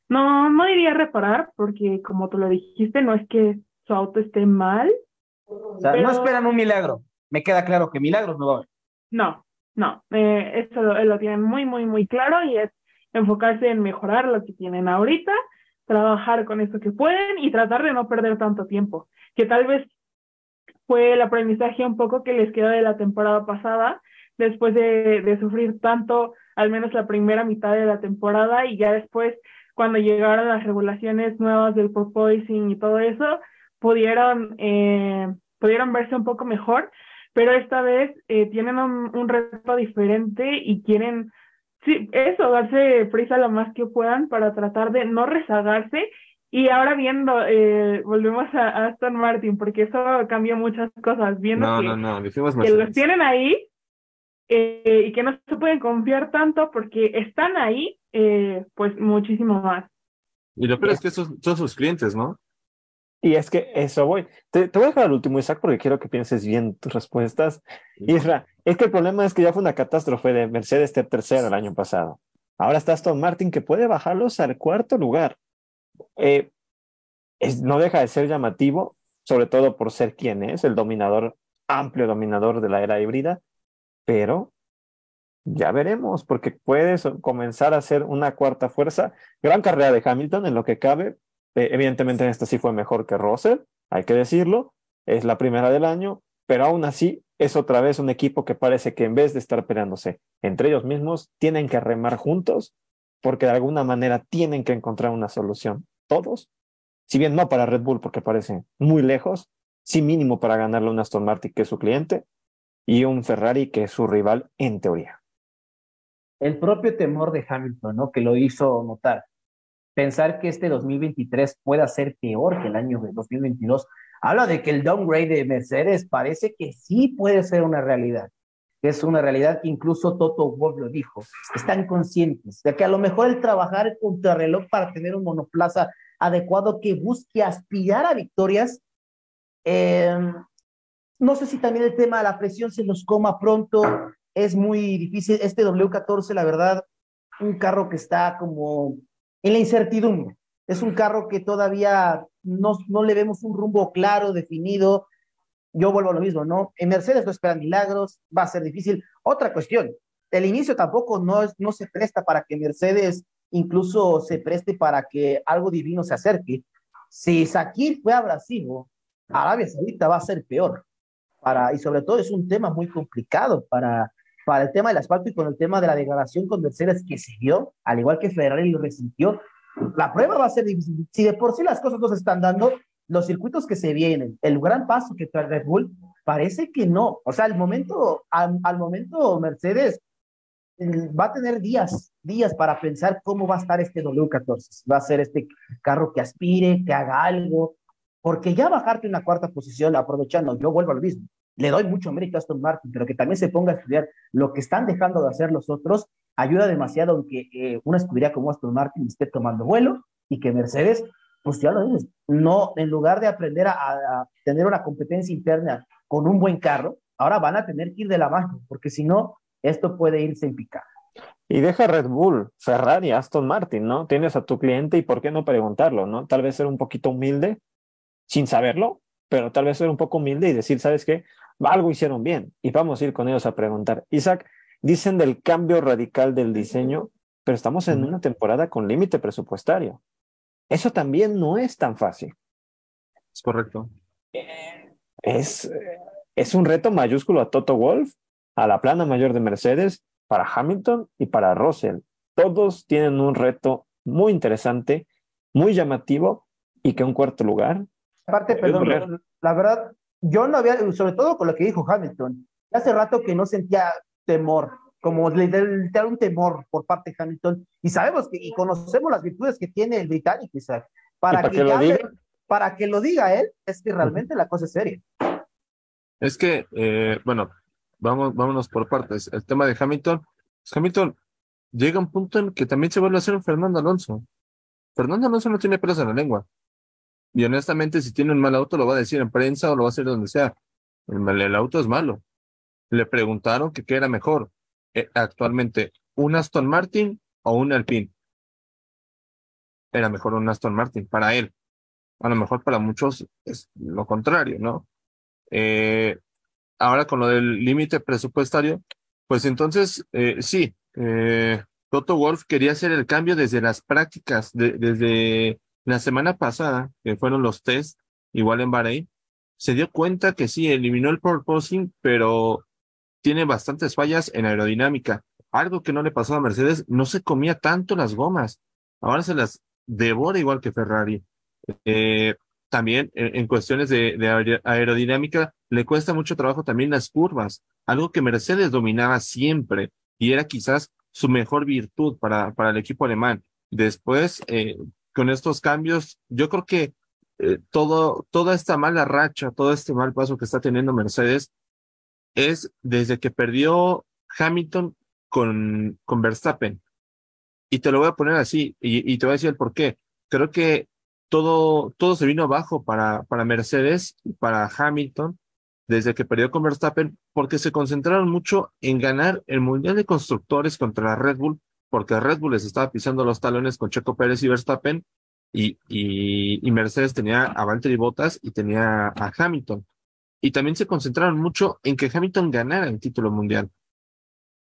no, no diría reparar, porque como tú lo dijiste, no es que su auto esté mal. O sea, no esperan un milagro. me queda claro que milagros no va a haber. No, no, eh, eso lo, lo tienen muy, muy, muy claro y es enfocarse en mejorar lo que tienen ahorita, trabajar con eso que pueden y tratar de no perder tanto tiempo, que tal vez fue el aprendizaje un poco que les quedó de la temporada pasada, después de, de sufrir tanto, al menos la primera mitad de la temporada, y ya después, cuando llegaron las regulaciones nuevas del porpoising y todo eso, pudieron, eh, pudieron verse un poco mejor, pero esta vez eh, tienen un, un, reto diferente y quieren, sí, eso, darse prisa lo más que puedan para tratar de no rezagarse. Y ahora viendo, eh, volvemos a, a, Aston Martin, porque eso cambia muchas cosas, viendo No, que, no, no, dijimos que los tienen ahí eh, y que no se pueden confiar tanto porque están ahí, eh, pues muchísimo más. Y lo peor es que esos son sus clientes, ¿no? Y es que eso voy. Te, te voy a dejar al último, Isaac, porque quiero que pienses bien tus respuestas. Isra, es que el problema es que ya fue una catástrofe de Mercedes ter tercero el año pasado. Ahora está Aston Martin que puede bajarlos al cuarto lugar. Eh, no deja de ser llamativo, sobre todo por ser quien es, el dominador, amplio dominador de la era híbrida, pero ya veremos, porque puedes comenzar a ser una cuarta fuerza. Gran carrera de Hamilton en lo que cabe. Eh, evidentemente en esta sí fue mejor que Russell, hay que decirlo. Es la primera del año, pero aún así es otra vez un equipo que parece que en vez de estar peleándose entre ellos mismos, tienen que remar juntos porque de alguna manera tienen que encontrar una solución. Todos, si bien no para Red Bull porque parece muy lejos, sí mínimo para ganarle a un Aston Martin que es su cliente y un Ferrari que es su rival en teoría. El propio temor de Hamilton, ¿no? Que lo hizo notar. Pensar que este 2023 pueda ser peor que el año de 2022 habla de que el downgrade de Mercedes parece que sí puede ser una realidad. Es una realidad que incluso Toto Wolff lo dijo. Están conscientes de que a lo mejor el trabajar contra reloj para tener un monoplaza adecuado que busque aspirar a victorias. Eh, no sé si también el tema de la presión se los coma pronto. Es muy difícil. Este W14, la verdad, un carro que está como en la incertidumbre. Es un carro que todavía no, no le vemos un rumbo claro, definido. Yo vuelvo a lo mismo, ¿no? En Mercedes no esperan milagros, va a ser difícil. Otra cuestión, el inicio tampoco no, es, no se presta para que Mercedes incluso se preste para que algo divino se acerque. Si Sakir fue abrasivo, Arabia Saudita va a ser peor. Para, y sobre todo es un tema muy complicado para, para el tema del asfalto y con el tema de la degradación con Mercedes que se dio, al igual que Ferrari lo resintió. La prueba va a ser difícil. Si de por sí las cosas no se están dando, los circuitos que se vienen, el gran paso que trae Red Bull, parece que no. O sea, al momento, al, momento Mercedes va a tener días, días para pensar cómo va a estar este W14. Va a ser este carro que aspire, que haga algo, porque ya bajarte una cuarta posición aprovechando, yo vuelvo al mismo, le doy mucho mérito a Aston Martin, pero que también se ponga a estudiar lo que están dejando de hacer los otros, ayuda demasiado aunque eh, una escudería como Aston Martin esté tomando vuelo y que Mercedes, pues ya lo dices, no, en lugar de aprender a, a tener una competencia interna con un buen carro, ahora van a tener que ir de la mano, porque si no, esto puede irse en picada. Y deja Red Bull, Ferrari, Aston Martin, ¿no? Tienes a tu cliente y por qué no preguntarlo, ¿no? Tal vez ser un poquito humilde, sin saberlo, pero tal vez ser un poco humilde y decir, ¿sabes qué? Algo hicieron bien y vamos a ir con ellos a preguntar. Isaac, dicen del cambio radical del diseño, pero estamos en una temporada con límite presupuestario. Eso también no es tan fácil. Es correcto. Es, es un reto mayúsculo a Toto Wolf, a la plana mayor de Mercedes, para Hamilton y para Russell. Todos tienen un reto muy interesante, muy llamativo y que un cuarto lugar. Aparte, perdón, la verdad, yo no había, sobre todo con lo que dijo Hamilton, hace rato que no sentía temor, como literal un temor por parte de Hamilton, y sabemos que, y conocemos las virtudes que tiene el británico, Isaac, para, para que, que, lo diga? para que lo diga él, es que realmente la cosa es seria. Es que, eh, bueno, vamos, vámonos por partes. El tema de Hamilton, pues Hamilton llega a un punto en que también se vuelve a hacer un Fernando Alonso. Fernando Alonso no tiene pelos en la lengua. Y honestamente, si tiene un mal auto, lo va a decir en prensa o lo va a hacer donde sea. El, el auto es malo. Le preguntaron que qué era mejor eh, actualmente, un Aston Martin o un Alpine. Era mejor un Aston Martin para él. A lo mejor para muchos es lo contrario, ¿no? Eh, ahora con lo del límite presupuestario, pues entonces eh, sí, eh, Toto Wolf quería hacer el cambio desde las prácticas, desde la semana pasada, que fueron los test, igual en Bahrein, se dio cuenta que sí, eliminó el purposing, pero tiene bastantes fallas en aerodinámica. Algo que no le pasó a Mercedes, no se comía tanto las gomas. Ahora se las devora igual que Ferrari. Eh, también en, cuestiones de, aerodinámica le cuesta mucho trabajo también las curvas, algo que Mercedes dominaba siempre y era quizás su mejor virtud para, para el equipo alemán. Después, eh, con estos cambios, yo creo que eh, todo, toda esta mala racha, todo este mal paso que está teniendo Mercedes es desde que perdió Hamilton con, con Verstappen. Y te lo voy a poner así, y, y te voy a decir el por qué. Creo que todo, todo se vino abajo para, para Mercedes y para Hamilton desde que perdió con Verstappen, porque se concentraron mucho en ganar el Mundial de Constructores contra Red Bull, porque Red Bull les estaba pisando los talones con Checo Pérez y Verstappen, y, y, y Mercedes tenía a Valtteri Bottas y tenía a Hamilton. Y también se concentraron mucho en que Hamilton ganara el título mundial.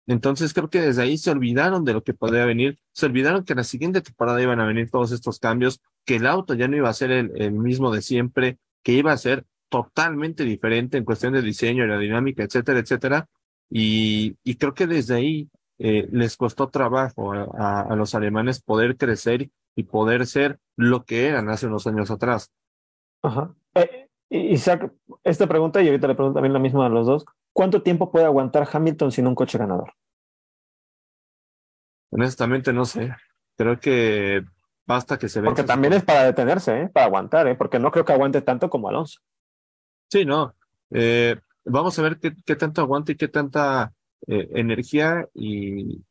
Entonces creo que desde ahí se olvidaron de lo que podría venir, se olvidaron que la siguiente temporada iban a venir todos estos cambios, que el auto ya no iba a ser el, mismo de siempre, que iba a ser totalmente diferente en cuestión de diseño, aerodinámica, etcétera, etcétera. Y, y creo que desde ahí eh, les costó trabajo a, a, los alemanes poder crecer y poder ser lo que eran hace unos años atrás. Ajá. Isaac, esta pregunta, y ahorita le pregunto también la misma a los dos, ¿cuánto tiempo puede aguantar Hamilton sin un coche ganador? Honestamente no sé. Creo que basta que se vea. Porque también es para detenerse, ¿eh? para aguantar, ¿eh? porque no creo que aguante tanto como Alonso. Sí, no. Eh, vamos a ver qué, qué, tanto aguanta y qué tanta eh, energía y,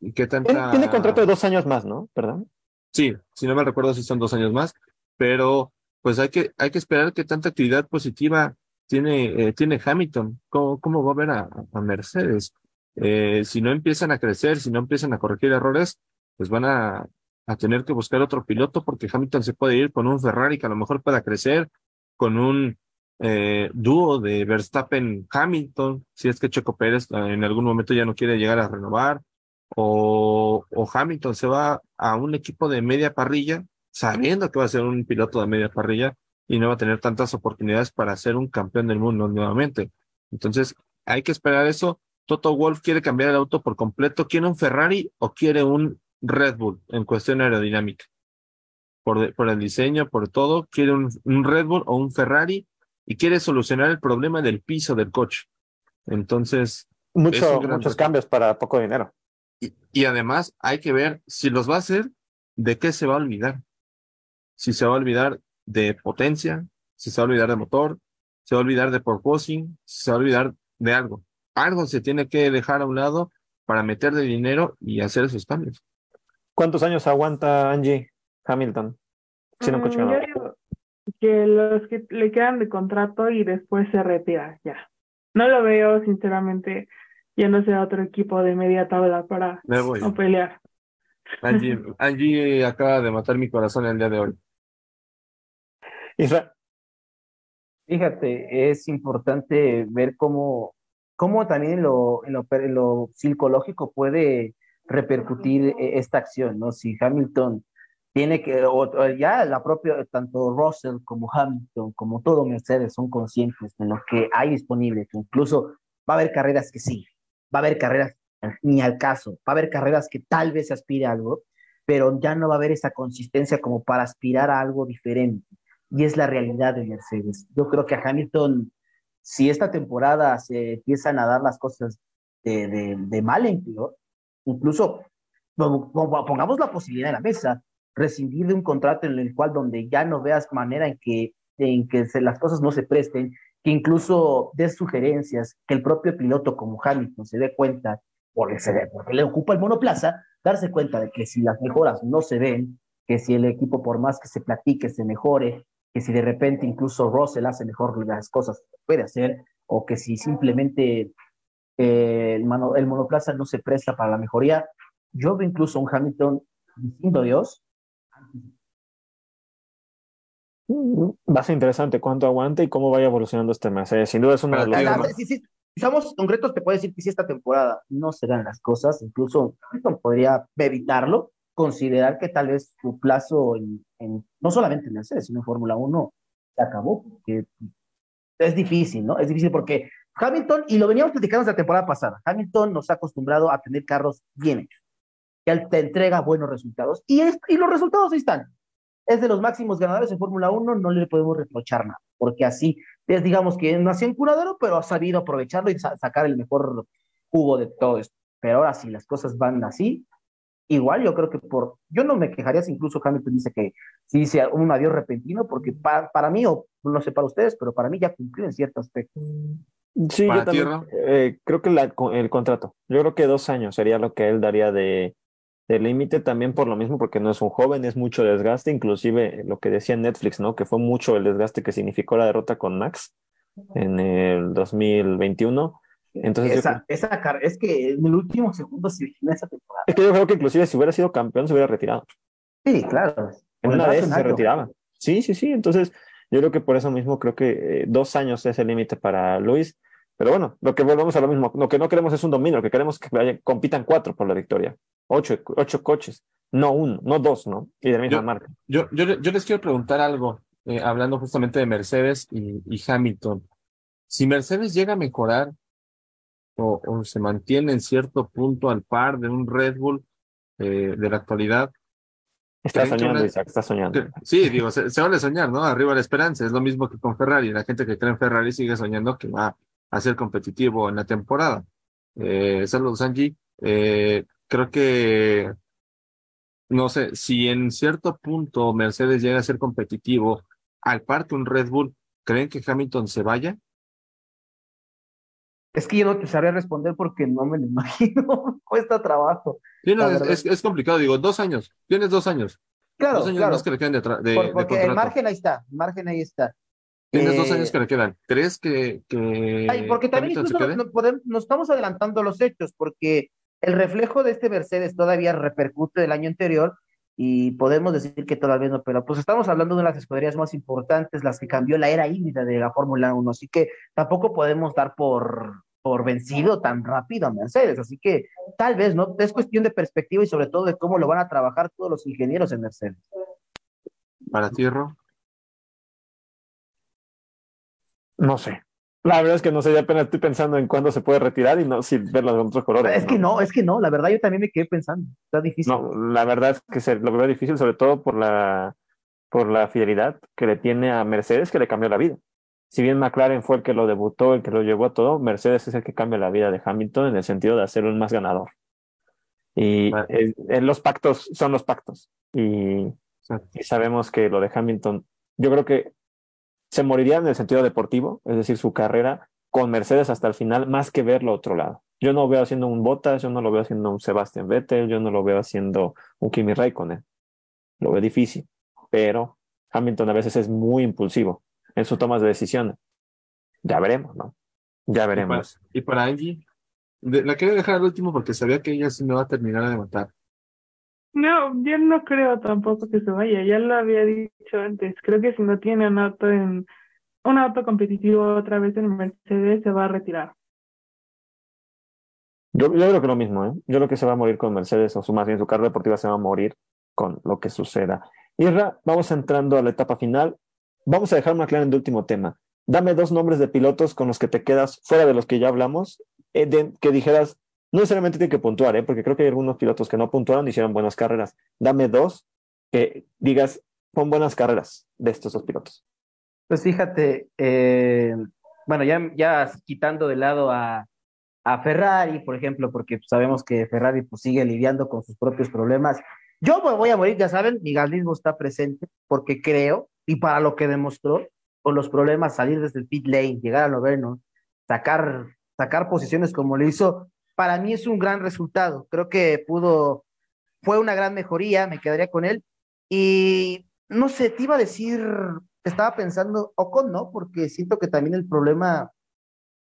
y, qué tanta. Tiene contrato de dos años más, ¿no? ¿Verdad? Sí, si no me recuerdo si son dos años más, pero pues hay que, hay que esperar qué tanta actividad positiva tiene, eh, tiene Hamilton. ¿Cómo, ¿Cómo, va a ver a, a Mercedes? Eh, si no empiezan a crecer, si no empiezan a corregir errores, pues van a, a tener que buscar otro piloto porque Hamilton se puede ir con un Ferrari que a lo mejor pueda crecer, con un eh, dúo de Verstappen-Hamilton, si es que Checo Pérez eh, en algún momento ya no quiere llegar a renovar, o, o Hamilton se va a un equipo de media parrilla, sabiendo que va a ser un piloto de media parrilla y no va a tener tantas oportunidades para ser un campeón del mundo nuevamente. Entonces, hay que esperar eso. Toto Wolf quiere cambiar el auto por completo. ¿Quiere un Ferrari o quiere un Red Bull en cuestión aerodinámica? Por, por el diseño, por todo. ¿Quiere un, un Red Bull o un Ferrari? Y quiere solucionar el problema del piso del coche. Entonces. Mucho, muchos cambios para poco dinero. Y, y además hay que ver si los va a hacer, de qué se va a olvidar. Si se va a olvidar de potencia, si se va a olvidar de motor, se va a olvidar de purposing, se va a olvidar de algo algo se tiene que dejar a un lado para meter de dinero y hacer esos cambios. ¿Cuántos años aguanta Angie Hamilton? Si no mm, que los que le quedan de contrato y después se retira ya. No lo veo, sinceramente, yéndose a otro equipo de media tabla para no pelear. Angie, Angie acaba de matar mi corazón el día de hoy. Fíjate, es importante ver cómo cómo también lo, en lo, psicológico puede repercutir e, esta acción, ¿no? Si Hamilton tiene que, o, ya la propia, tanto Russell como Hamilton, como todo Mercedes son conscientes de lo que hay disponible, incluso va a haber carreras que sí, va a haber carreras ni al caso, va a haber carreras que tal vez aspire a algo, pero ya no va a haber esa consistencia como para aspirar a algo diferente. Y es la realidad de Mercedes. Yo creo que a Hamilton si esta temporada se empiezan a dar las cosas de, de, de mal en peor, incluso pongamos la posibilidad en la mesa, rescindir de un contrato en el cual donde ya no veas manera en que, en que se, las cosas no se presten, que incluso des sugerencias, que el propio piloto como Hamilton se dé cuenta, porque, se porque le ocupa el monoplaza, darse cuenta de que si las mejoras no se ven, que si el equipo por más que se platique, se mejore, que si de repente incluso Russell hace mejor las cosas que puede hacer, o que si simplemente eh, el, el, monoplaza no se presta para la mejoría, yo veo incluso un Hamilton diciendo Dios. Mm, Va a ser interesante cuánto aguanta y cómo vaya evolucionando este mes. eh. Sin duda es uno de sí, sí, si somos concretos, te puedo decir que si esta temporada no se dan las cosas, incluso Hamilton podría evitarlo, considerar que tal vez su plazo en, en- no solamente en Mercedes, sino en Fórmula Uno se acabó, porque es difícil, ¿no? Es difícil porque Hamilton, y lo veníamos platicando la temporada pasada, Hamilton nos ha acostumbrado a tener carros bien hechos, que él te entrega buenos resultados, y, es- y los resultados ahí están. Es de los máximos ganadores en Fórmula Uno, no le podemos reprochar nada, porque así es, digamos que nació en curadero, pero ha sabido aprovecharlo y sa- sacar el mejor jugo de todo esto. Pero ahora sí, las cosas van así, igual yo creo que por, yo no me quejaría si incluso Hamilton dice que sí dice un adiós repentino, porque pa- para mí, o no sé para ustedes, pero para mí ya cumplió en cierto aspecto. Sí, yo también eh, creo que la- el contrato, yo creo que dos años sería lo que él daría de, de límite también por lo mismo, porque no es un joven, es mucho desgaste, inclusive lo que decía Netflix, ¿no? Que fue mucho el desgaste que significó la derrota con Max en el 2021. Entonces, yo esa, esa car- es que en el último segundo se vino esa temporada. Es que yo creo que inclusive si hubiera sido campeón se hubiera retirado. Sí, claro. En una de brazo esas en se retiraba. Sí, sí, sí. Entonces, yo creo que por eso mismo creo que eh, dos años es el límite para Luis. Pero bueno, lo que volvemos a lo mismo. Lo que no queremos es un dominio, lo que queremos es que vaya- compitan cuatro por la victoria. Ocho, ocho coches, no uno, no dos, ¿no? Y de la misma Yo- marca. Yo, yo, yo les quiero preguntar algo, eh, hablando justamente de Mercedes y, y Hamilton. Si Mercedes llega a mejorar o, o se mantiene en cierto punto al par de un Red Bull eh, de la actualidad, Está ¿Creen que soñando, una- Isaac, está soñando. sí, digo, se, se vale soñar, ¿no? Arriba la esperanza, es lo mismo que con Ferrari. La gente que cree en Ferrari sigue soñando que va a ser competitivo en la temporada. Eh, saludos, Angie. Eh, creo que, no sé, si en cierto punto Mercedes llega a ser competitivo al par que un Red Bull, ¿creen que Hamilton se vaya? Es que yo no te sabría responder porque no me lo imagino. Cuesta trabajo. Sí, no, es, es, es complicado, digo, dos años, tienes dos años, Claro, dos años claro. más que le quedan de, de- Por- de porque el contrato. margen ahí está, el margen ahí está. Tienes dos Eh, años que le quedan. ¿Crees que, que Ay, porque también incluso quede? nos, podemos- nos estamos adelantando los hechos, porque el reflejo de este Mercedes todavía repercute del año anterior y podemos decir que todavía no, pero pues estamos hablando de una de las escuderías más importantes, las que cambió la era híbrida de la Fórmula 1, así que tampoco podemos dar por, por vencido tan rápido a Mercedes, así que tal vez, ¿no? Es cuestión de perspectiva y sobre todo de cómo lo van a trabajar todos los ingenieros en Mercedes. Para ti, Ro? No sé. La verdad es que no sé, ya apenas estoy pensando en cuándo se puede retirar y no si verlo con otros colores. Es que no, es que no, la verdad yo también me quedé pensando, está difícil. No, la verdad es que se lo veo difícil, sobre todo por la, por la fidelidad que le tiene a Mercedes, que le cambió la vida. Si bien McLaren fue el que lo debutó, el que lo llevó a todo, Mercedes es el que cambia la vida de Hamilton en el sentido de hacerlo un más ganador. Y Vale. los pactos son los pactos. Y, y sabemos que lo de Hamilton, yo creo que se moriría en el sentido deportivo, es decir, su carrera con Mercedes hasta el final, más que verlo otro lado. Yo no veo haciendo un Bottas, yo no lo veo haciendo un Sebastian Vettel, yo no lo veo haciendo un Kimi Raikkonen. Lo veo difícil, pero Hamilton a veces es muy impulsivo en sus tomas de decisiones. Ya veremos, ¿no? Ya veremos. Y para Angie, de- la quería dejar al último porque sabía que ella sí me va a terminar de matar. No, yo no creo tampoco que se vaya, ya lo había dicho antes. Creo que si no tiene un auto en un auto competitivo otra vez en Mercedes se va a retirar. Yo, creo que lo mismo, ¿eh? Yo creo que se va a morir con Mercedes, o su, más bien su carrera deportiva se va a morir con lo que suceda. Irra, vamos entrando a la etapa final. Vamos a dejar McLaren de último tema. Dame dos nombres de pilotos con los que te quedas fuera de los que ya hablamos, eh, que dijeras, no necesariamente tiene que puntuar, ¿eh? porque creo que hay algunos pilotos que no puntuaron y hicieron buenas carreras. Dame dos que digas, son buenas carreras de estos dos pilotos. Pues fíjate, eh, bueno, ya, ya quitando de lado a, a Ferrari, por ejemplo, porque sabemos que Ferrari pues, sigue lidiando con sus propios problemas. Yo voy a morir, ya saben, mi galismo está presente, porque creo, y para lo que demostró, con los problemas, salir desde el pit lane, llegar al noveno, sacar, sacar posiciones como lo hizo, para mí es un gran resultado. Creo que pudo, fue una gran mejoría, me quedaría con él. Y no sé, te iba a decir, estaba pensando, Ocon no, porque siento que también el problema,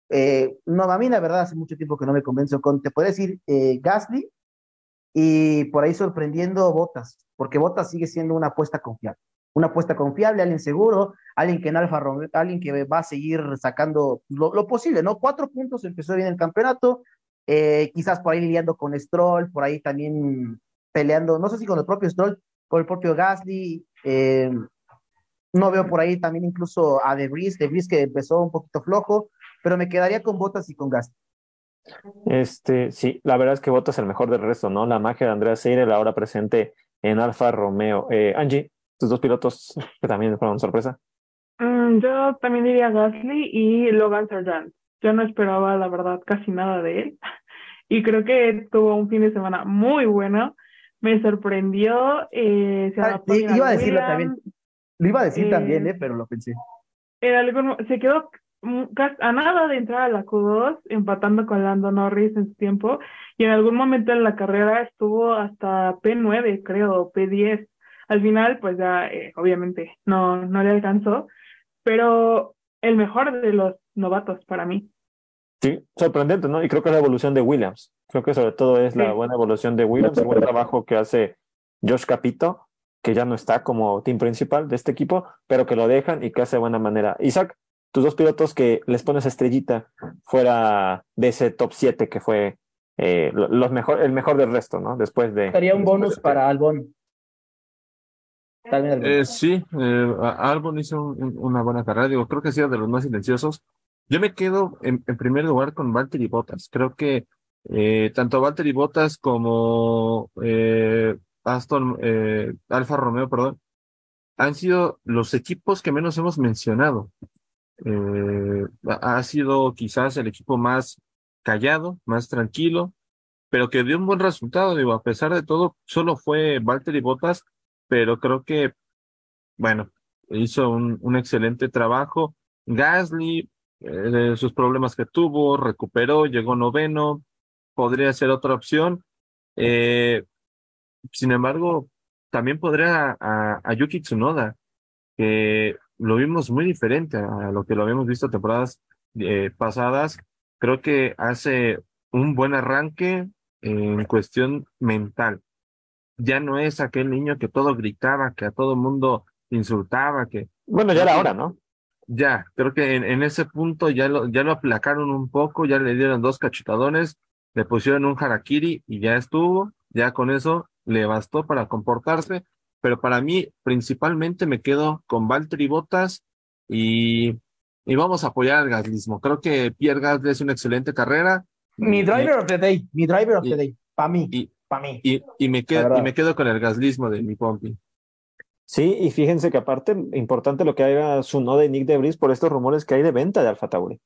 eh, no, a mí la verdad hace mucho tiempo que no me convence Ocon, te puedo decir eh, Gasly y por ahí sorprendiendo Botas, porque Botas sigue siendo una apuesta confiable. una apuesta confiable, alguien seguro, alguien que en Alfa Romeo, alguien que va a seguir sacando lo, posible, ¿no? Cuatro puntos empezó bien el campeonato, eh, quizás por ahí lidiando con Stroll, por ahí también peleando, no sé si con el propio Stroll, con el propio Gasly, eh, no veo por ahí también incluso a De Vries, De Vries que empezó un poquito flojo, pero me quedaría con Botas y con Gasly. Este, sí, la verdad es que Botas el mejor del resto, ¿no? La magia de Andrea Seire, la hora presente en Alfa Romeo. Eh, Angie, tus dos pilotos que también fueron sorpresa. Mm, yo también diría Gasly y Logan Sargent. Yo no esperaba, la verdad, casi nada de él. Y creo que tuvo un fin de semana muy bueno. Me sorprendió. Eh, se ah, iba a decirlo también. Lo iba a decir también, eh, eh, pero lo pensé. En algún, se quedó a nada de entrar a la Q2, empatando con Lando Norris en su tiempo, y en algún momento en la carrera estuvo hasta P9, creo, P10. Al final, pues ya, eh, obviamente, no, no le alcanzó, pero el mejor de los novatos para mí. Sí, sorprendente, ¿no? Y creo que es la evolución de Williams. Creo que sobre todo es la buena evolución de Williams, el buen trabajo que hace Josh Capito, que ya no está como team principal de este equipo, pero que lo dejan y que hace de buena manera. Isaac, tus dos pilotos que les pones estrellita fuera de ese top 7 que fue eh, los mejor, el mejor del resto, ¿no? Después de. Estaría un bonus para Albon. Eh, sí, eh, Albon hizo una buena carrera, digo, creo que ha sido de los más silenciosos. Yo me quedo en, primer lugar con Valtteri Bottas. Creo que eh, tanto Valtteri Bottas como Aston, Alfa Romeo, perdón, han sido los equipos que menos hemos mencionado. Eh, ha sido quizás el equipo más callado, más tranquilo, pero que dio un buen resultado. Digo, a pesar de todo, solo fue Valtteri Bottas, pero creo que, bueno, hizo un excelente trabajo. Gasly, eh, sus problemas que tuvo, recuperó, llegó noveno, podría ser otra opción. Eh, sin embargo, también podría a, a Yuki Tsunoda, que lo vimos muy diferente a lo que lo habíamos visto temporadas eh, pasadas. Creo que hace un buen arranque en cuestión mental. Ya no es aquel niño que todo gritaba, que a todo mundo insultaba, que... Bueno, ya era hora, ¿no? Ya, creo que en, ese punto ya lo, ya lo aplacaron un poco, ya le dieron dos cachetadones, le pusieron un harakiri y ya estuvo, ya con eso le bastó para comportarse pero para mí principalmente me quedo con Valtteri Bottas y, y vamos a apoyar al gaslismo. Creo que Pierre Gasly es una excelente carrera. Mi driver of the day, mi driver of the day, para mí, para mí. Y, y, me quedo, y me quedo con el gaslismo de mi Pompi. Sí, y fíjense que aparte, importante lo que haga su no de Nick Debris por estos rumores que hay de venta de Alfa Tauri.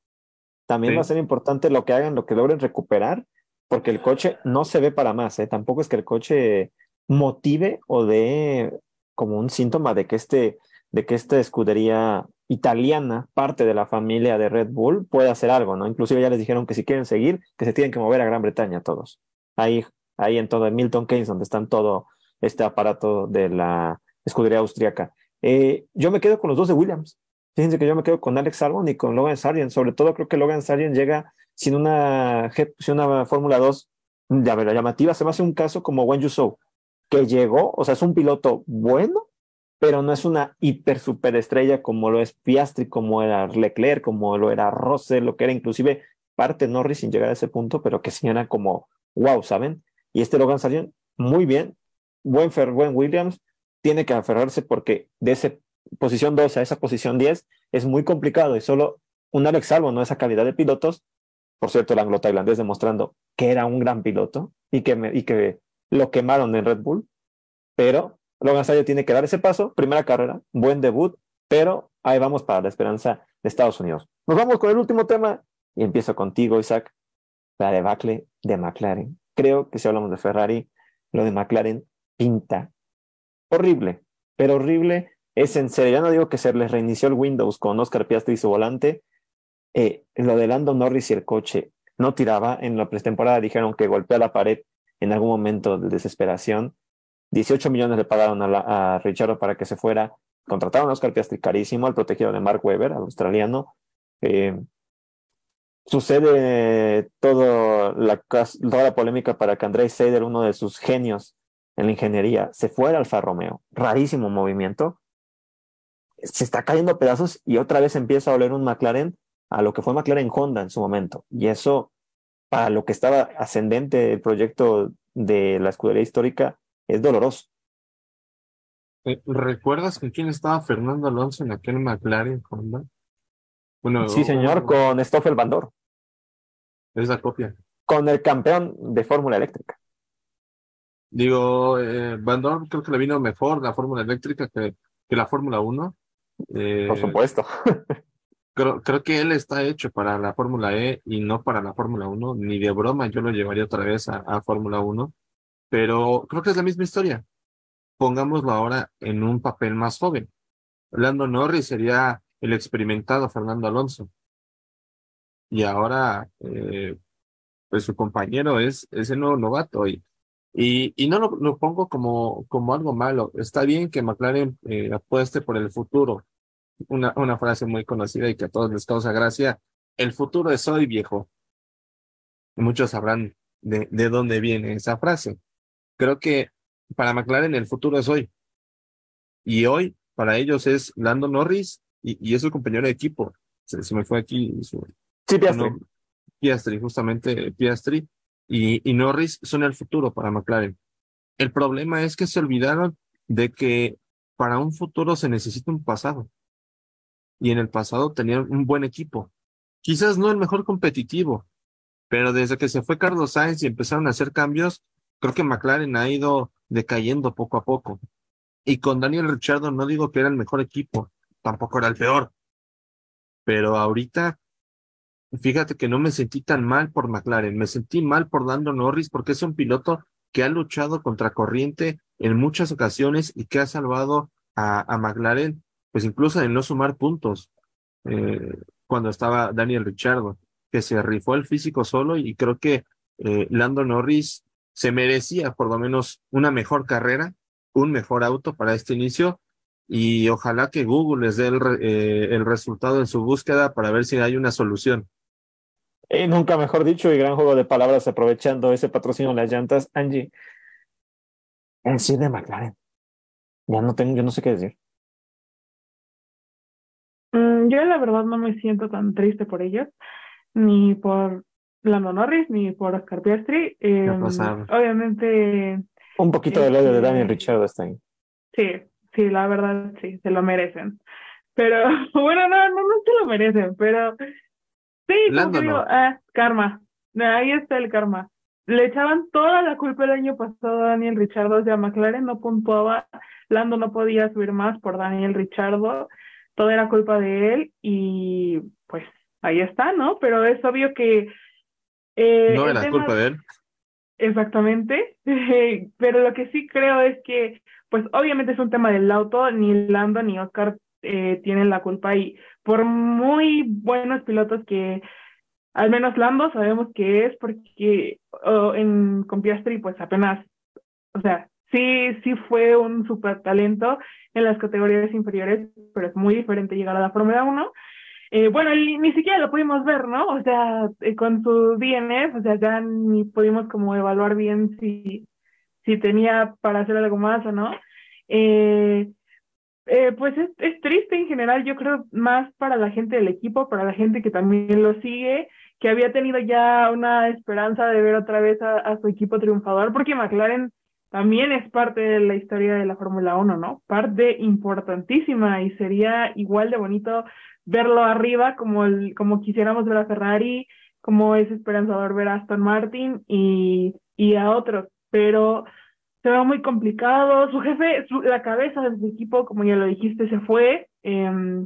También va a ser importante lo que hagan, lo que logren recuperar, porque el coche no se ve para más, ¿eh? tampoco es que el coche motive o de como un síntoma de que este de que esta escudería italiana, parte de la familia de Red Bull, puede hacer algo, ¿no? Inclusive ya les dijeron que si quieren seguir, que se tienen que mover a Gran Bretaña todos. Ahí, ahí en todo, en Milton Keynes, donde están todo este aparato de la escudería austriaca. Eh, yo me quedo con los dos de Williams. Fíjense que yo me quedo con Alex Albon y con Logan Sargent. Sobre todo creo que Logan Sargent llega sin una, sin una Fórmula 2 ya, llamativa. Se me hace un caso como Wen Yusou que llegó, o sea, es un piloto bueno, pero no es una hiper superestrella como lo es Piastri, como era Leclerc, como lo era Russell, lo que era inclusive parte Norris sin llegar a ese punto, pero que sí era como wow, ¿saben? Y este Logan Sargent, muy bien, buen, buen Williams, tiene que aferrarse porque de esa posición 12 a esa posición 10 es muy complicado y solo un Alex Albon, ¿no? Esa calidad de pilotos, por cierto, el anglo-tailandés demostrando que era un gran piloto y que, y que lo quemaron en Red Bull, pero Logan Sargent tiene que dar ese paso, primera carrera, buen debut, pero ahí vamos para la esperanza de Estados Unidos. Nos vamos con el último tema y empiezo contigo, Isaac, la debacle de McLaren. Creo que si hablamos de Ferrari, lo de McLaren pinta horrible, pero horrible es en serio. Ya no digo que se les reinició el Windows con Oscar Piastri y su volante. Eh, lo de Lando Norris y el coche no tiraba. En la pretemporada dijeron que golpea la pared en algún momento de desesperación. 18 millones le pagaron a, Richard para que se fuera. Contrataron a Oscar Piastri carísimo, al protegido de Mark Webber, al australiano. Eh, sucede todo la, toda la polémica para que Andrés Seider, uno de sus genios en la ingeniería, se fuera al Alfa Romeo. Rarísimo movimiento. se está cayendo a pedazos y otra vez empieza a oler un McLaren a lo que fue McLaren Honda en su momento. Y eso, para lo que estaba ascendente el proyecto de la escudería histórica, es doloroso. Eh, ¿Recuerdas con quién estaba Fernando Alonso en aquel McLaren Honda? Bueno, sí, señor, con Stoffel Bandor. Es la copia. Con el campeón de Fórmula Eléctrica. Digo, eh, Bandor creo que le vino mejor la Fórmula Eléctrica que, que la Fórmula 1. Eh, Por supuesto. creo, creo que él está hecho para la Fórmula E y no para la Fórmula 1. Ni de broma yo lo llevaría otra vez a, a Fórmula 1. Pero creo que es la misma historia. Pongámoslo ahora en un papel más joven. Lando Norris sería el experimentado Fernando Alonso. Y ahora, eh, pues su compañero es, ese nuevo novato. Y, y, y no lo, lo, pongo como, como algo malo. Está bien que McLaren eh, apueste por el futuro. Una, una frase muy conocida y que a todos les causa gracia. El futuro es hoy, viejo. Muchos sabrán de, de dónde viene esa frase. Creo que para McLaren el futuro es hoy. Y hoy para ellos es Lando Norris y, y es su compañero de equipo. Se, se me fue aquí su, Sí, Piastri. no, Piastri, justamente Piastri y, Norris son el futuro para McLaren. El problema es que se olvidaron de que para un futuro se necesita un pasado. Y en el pasado tenían un buen equipo. Quizás no el mejor competitivo, pero desde que se fue Carlos Sainz y empezaron a hacer cambios, creo que McLaren ha ido decayendo poco a poco. Y con Daniel Ricciardo no digo que era el mejor equipo, tampoco era el peor. Pero ahorita, fíjate que no me sentí tan mal por McLaren, me sentí mal por Lando Norris porque es un piloto que ha luchado contra corriente en muchas ocasiones y que ha salvado a, McLaren, pues incluso en no sumar puntos eh, cuando estaba Daniel Ricciardo, que se rifó el físico solo y creo que eh, Lando Norris se merecía por lo menos una mejor carrera, un mejor auto para este inicio y ojalá que Google les dé el, eh, el resultado en su búsqueda para ver si hay una solución. Eh, nunca mejor dicho y gran juego de palabras aprovechando ese patrocinio de las llantas. Angie, en sí de McLaren. Ya no tengo, yo no sé qué decir. Mm, yo la verdad no me siento tan triste por ellos, ni por Lando Norris, ni por Oscar Piastri. Eh, obviamente. Un poquito del odio de Daniel Ricciardo está ahí. Sí, sí, la verdad sí, se lo merecen. Pero, bueno, no, no, no se lo merecen, pero sí, como que digo, ah, karma. Ahí está el karma. Le echaban toda la culpa el año pasado a Daniel Ricciardo, o sea, McLaren no puntuaba, Lando no podía subir más por Daniel Ricciardo, todo era culpa de él y pues ahí está, ¿no? Pero es obvio que... eh, No era tema- culpa de él. Exactamente, pero lo que sí creo es que, pues obviamente es un tema del auto, ni Lando ni Oscar eh, tienen la culpa y por muy buenos pilotos que, al menos Lando sabemos que es porque oh, en, con Piastri pues apenas, o sea, sí, sí fue un super talento en las categorías inferiores, pero es muy diferente llegar a la Fórmula 1. Eh, bueno, ni, siquiera lo pudimos ver, ¿no? O sea, eh, con su DNF, o sea, ya ni pudimos como evaluar bien si, si tenía para hacer algo más o no. Eh, eh, pues es, es triste en general, yo creo más para la gente del equipo, para la gente que también lo sigue, que había tenido ya una esperanza de ver otra vez a, su equipo triunfador, porque McLaren también es parte de la historia de la Fórmula 1, ¿no? Parte importantísima y sería igual de bonito verlo arriba como, el, como quisiéramos ver a Ferrari, como es esperanzador ver a Aston Martin y, y a otros, pero se ve muy complicado. Su jefe, la cabeza de su equipo, como ya lo dijiste, se fue. Eh,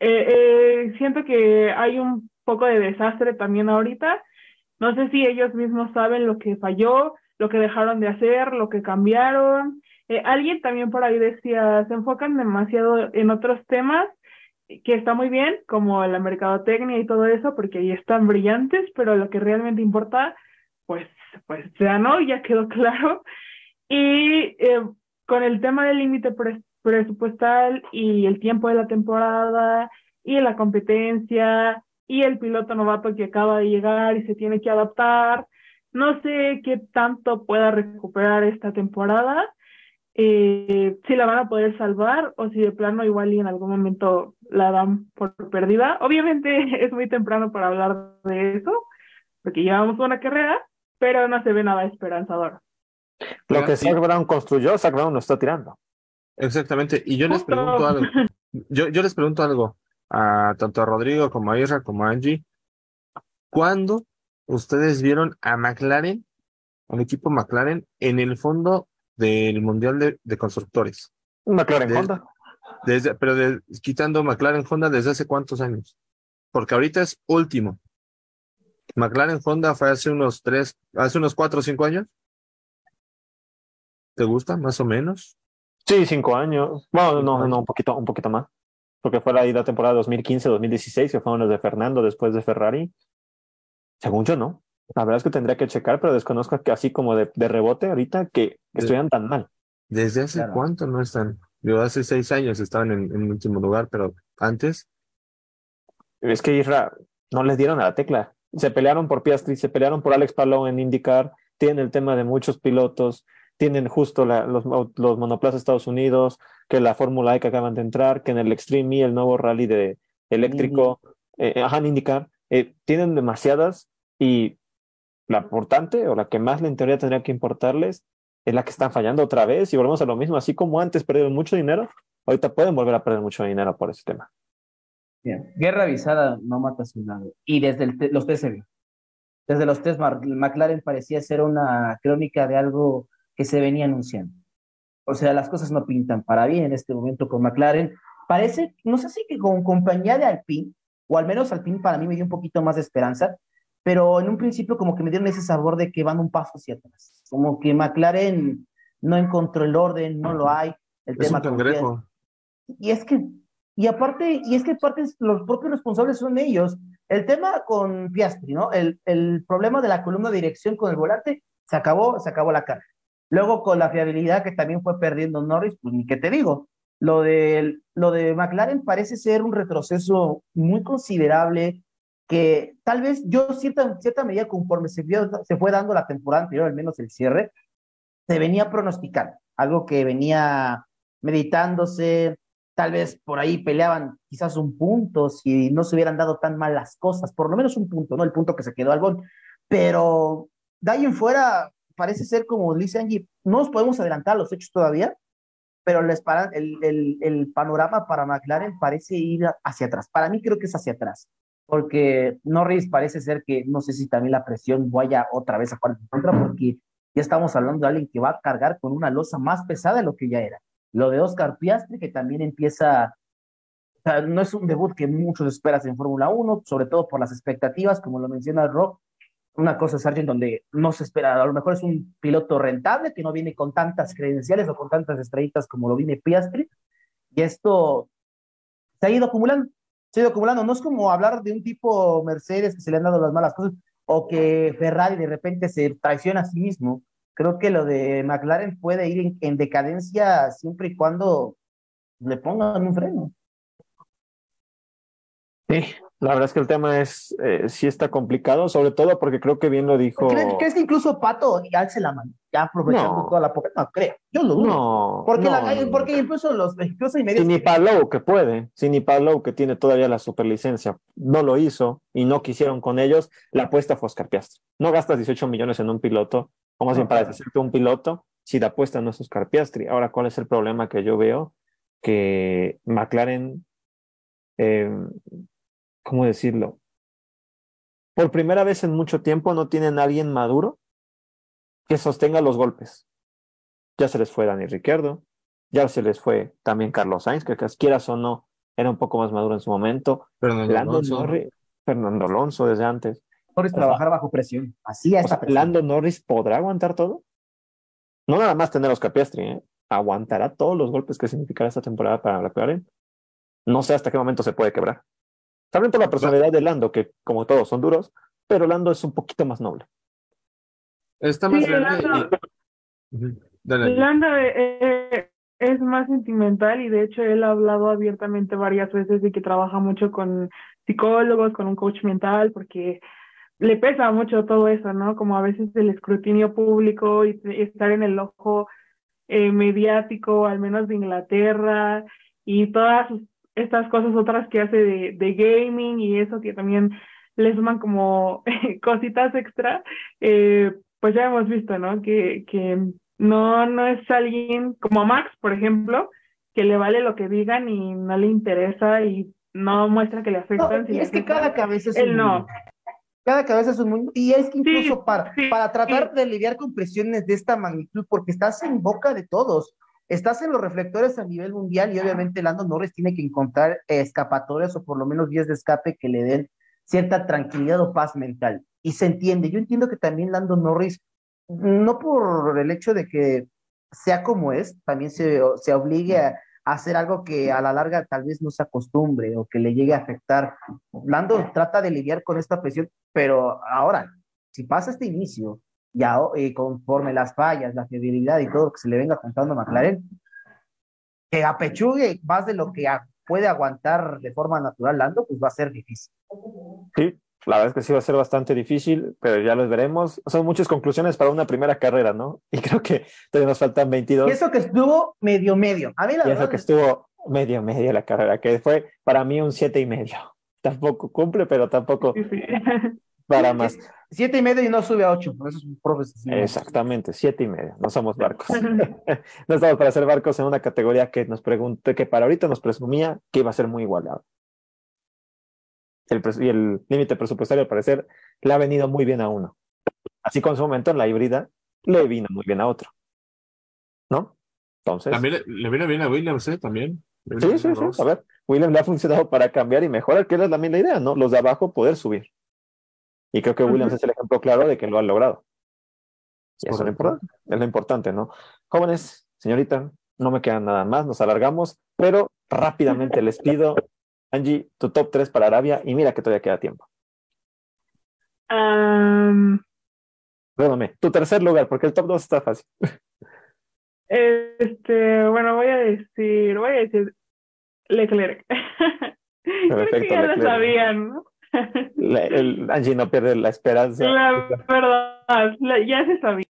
eh, eh, siento que hay un poco de desastre también ahorita. No sé si ellos mismos saben lo que falló, lo que dejaron de hacer, lo que cambiaron. Eh, alguien también por ahí decía, se enfocan demasiado en otros temas que está muy bien, como la mercadotecnia y todo eso, porque ahí están brillantes, pero lo que realmente importa, pues, pues ya no, ya quedó claro. Y eh, con el tema del límite pres presupuestal y el tiempo de la temporada y la competencia y el piloto novato que acaba de llegar y se tiene que adaptar, no sé qué tanto pueda recuperar esta temporada. eh, si la van a poder salvar o si de plano igual y en algún momento la dan por perdida. Obviamente es muy temprano para hablar de eso, porque llevamos una carrera, pero no se ve nada esperanzador. Lo que Zach Brown construyó, Zach Brown lo está tirando. Exactamente, y yo les pregunto algo. Yo, yo les pregunto algo a tanto a Rodrigo como a Isra como a Angie. ¿Cuándo ustedes vieron a McLaren, al equipo McLaren, en el fondo del Mundial de, de Constructores? McLaren Honda. Desde, pero de- quitando McLaren Honda desde hace cuántos años? Porque ahorita es último. McLaren Honda fue hace unos tres, hace unos cuatro o cinco años. ¿Te gusta? Más o menos. Sí, cinco años. Bueno, Cinco no, años. no, un poquito, un poquito más. Porque fue la ida temporada 2015-2016, que fueron los de Fernando después de Ferrari. Según yo, no. La verdad es que tendría que checar, pero desconozco que así como de, de rebote ahorita que De- estuvieran tan mal. ¿Desde hace Claro. cuánto no están? Yo hace seis años estaban en, en último lugar, pero antes, Es que Isra no les dieron a la tecla. Se pelearon por Piastri, se pelearon por Alex Palou en IndyCar, tienen el tema de muchos pilotos, tienen justo la- los, los monoplazas de Estados Unidos, que la Fórmula E que acaban de entrar, que en el Extreme E, el nuevo rally de eléctrico, eh, ajá, en IndyCar, eh, tienen demasiadas y la importante o la que más en teoría tendría que importarles es la que están fallando otra vez y volvemos a lo mismo, así como antes perdieron mucho dinero, ahorita pueden volver a perder mucho dinero por ese tema. Bien. Guerra avisada no mata sin nada. Y desde el los test. Desde los test, McLaren parecía ser una crónica de algo que se venía anunciando. O sea, las cosas no pintan para bien en este momento con McLaren. Parece, no sé si que con compañía de Alpine, o al menos Alpine para mí me dio un poquito más de esperanza, pero en un principio como que me dieron ese sabor de que van un paso hacia atrás. Como que McLaren no encontró el orden, no lo hay. El es tema un cangrejo. y es que, y aparte, y es que aparte los propios responsables son ellos. El tema con Piastri, ¿no? El, el problema de la columna de dirección con el volante, se acabó, se acabó la carga. Luego con la fiabilidad que también fue perdiendo Norris, pues ni qué te digo. Lo de, lo de McLaren parece ser un retroceso muy considerable que tal vez yo cierta, cierta medida conforme se, vio- se fue dando la temporada anterior, al menos el cierre, se venía pronosticando, algo que venía meditándose, tal vez por ahí peleaban quizás un punto, si no se hubieran dado tan mal las cosas, por lo menos un punto, ¿no? El punto que se quedó Albón. Pero de ahí en fuera, parece ser como dice Angie, no nos podemos adelantar a los hechos todavía, pero les el, el, el panorama para McLaren parece ir hacia atrás. Para mí creo que es hacia atrás, porque Norris parece ser que no sé si también la presión vaya otra vez a jugar contra, porque ya estamos hablando de alguien que va a cargar con una losa más pesada de lo que ya era. Lo de Oscar Piastri, que también empieza, o sea, no es un debut que muchos esperas en Fórmula 1, sobre todo por las expectativas, como lo menciona Rock. Una cosa alguien donde no se espera, a lo mejor es un piloto rentable que no viene con tantas credenciales o con tantas estrellitas como lo viene Piastri, y esto se ha ido acumulando, se ha ido acumulando. No es como hablar de un tipo Mercedes que se le han dado las malas cosas o que Ferrari de repente se traiciona a sí mismo. Creo que lo de McLaren puede ir en decadencia siempre y cuando le pongan un freno. Sí, la verdad es que el tema es, eh, sí está complicado, sobre todo porque creo que bien lo dijo. ¿Crees, crees que incluso Pato ya alce la mano, ya aprovechando No. toda la poca? No, creo, yo lo dudo. No, porque, no, la- porque incluso los incluso hay medios Si ni Palou que puede, si ni Palou que tiene todavía la superlicencia, no lo hizo y no quisieron con ellos, la apuesta fue Oscar Piastri. No gastas 18 millones en un piloto, o más bien para deshacerte un piloto, si la apuesta no es Oscar Piastri. Ahora, ¿cuál es el problema que yo veo? Que McLaren, eh, ¿cómo decirlo? Por primera vez en mucho tiempo no tienen a alguien maduro que sostenga los golpes. Ya se les fue Dani Ricciardo, ya se les fue también Carlos Sainz, que quieras o no, era un poco más maduro en su momento. Fernando Lando Alonso. Norris, Fernando Alonso desde antes. Norris o sea, trabajar bajo presión. Así es Lando Norris podrá aguantar todo. No nada más tener a Oscar Piastri, ¿eh? aguantará todos los golpes que significará esta temporada para McLaren. No sé hasta qué momento se puede quebrar. También por la personalidad de Lando, que como todos son duros, pero Lando es un poquito más noble. Está más Sí, grande Lando- y... Dale, Angie. Landa eh, es más sentimental y de hecho él ha hablado abiertamente varias veces de que trabaja mucho con psicólogos, con un coach mental, porque le pesa mucho todo eso, ¿no? Como a veces el escrutinio público y estar en el ojo eh, mediático, al menos de Inglaterra, y todas estas cosas otras que hace de, de gaming y eso que también le suman como cositas extra, eh, pues ya hemos visto, ¿no? Que, que no, no es alguien como Max, por ejemplo, que le vale lo que digan y no le interesa y no muestra que le afectan. y es que cada cabeza es un no. Cada cabeza es un mundo. Y es que incluso para, para tratar de lidiar con presiones de esta magnitud, porque estás en boca de todos, estás en los reflectores a nivel mundial y obviamente Lando Norris tiene que encontrar escapatorias o por lo menos vías de escape que le den cierta tranquilidad o paz mental. Y se entiende. Yo entiendo que también Lando Norris, no por el hecho de que sea como es, también se, se obligue a, hacer algo que a la larga tal vez no se acostumbre o que le llegue a afectar. Lando trata de lidiar con esta presión, pero ahora, si pasa este inicio, eh, conforme las fallas, la fidelidad y todo que se le venga contando a McLaren, que apechugue más de lo que puede aguantar de forma natural Lando, pues va a ser difícil. Sí, la verdad es que sí va a ser bastante difícil, pero ya los veremos. Son muchas conclusiones para una primera carrera, ¿no? Y creo que todavía nos faltan 22. Y eso que estuvo medio medio. A mí la y eso que estuvo medio medio la carrera, que fue para mí un siete y medio. Tampoco cumple, pero tampoco para más. Siete y medio y no sube a ocho. Eso es Exactamente, siete y medio. No somos barcos. no estamos para ser barcos en una categoría que nos pregunté, que para ahorita nos presumía que iba a ser muy igualado el, y el límite presupuestario al parecer le ha venido muy bien a uno. Así con su momento en la híbrida le vino muy bien a otro. ¿No? Entonces. También le, viene bien a Williams, ¿eh? También. Sí, sí, sí. A ver, Williams le ha funcionado para cambiar y mejorar, que era también la idea, ¿no? Los de abajo poder subir. Y creo que Williams es el ejemplo claro de que lo han logrado. Y eso es lo, importante, es lo importante, ¿no? Jóvenes, señorita, no me quedan nada más, nos alargamos, pero rápidamente les pido Angie, tu top 3 para Arabia y mira que todavía queda tiempo. Um, Perdóname, tu tercer lugar, porque el top 2 está fácil. Este, bueno, voy a decir, voy a decir Leclerc. Creo que ya lo sabían, ¿no? El, Angie no pierde la esperanza. La verdad, ya se sabía.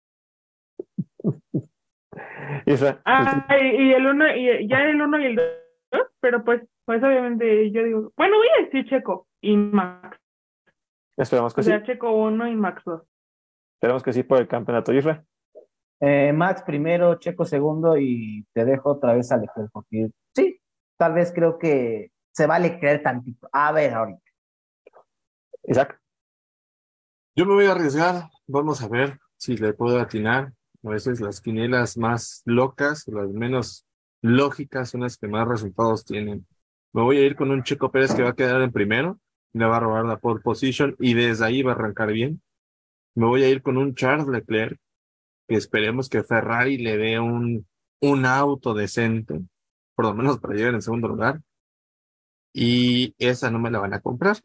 ah, y, el uno, y ya el uno y el dos, pero pues pues obviamente yo digo, bueno, voy a decir Checo y Max. Esperamos que o sea, sí. Checo 1 y Max 2. Esperamos que sí por el campeonato, Isra. Eh, Max primero, Checo segundo y te dejo otra vez a Leclerc porque sí, tal vez creo que se vale creer tantito. A ver ahorita. Isaac. Yo me voy a arriesgar, vamos a ver si le puedo atinar. A veces las quinielas más locas, las menos lógicas, son las que más resultados tienen. Me voy a ir con un Checo Pérez que va a quedar en primero, le va a robar la pole position y desde ahí va a arrancar bien. Me voy a ir con un Charles Leclerc, que esperemos que Ferrari le dé un, un auto decente, por lo menos para llegar en segundo lugar. Y esa no me la van a comprar,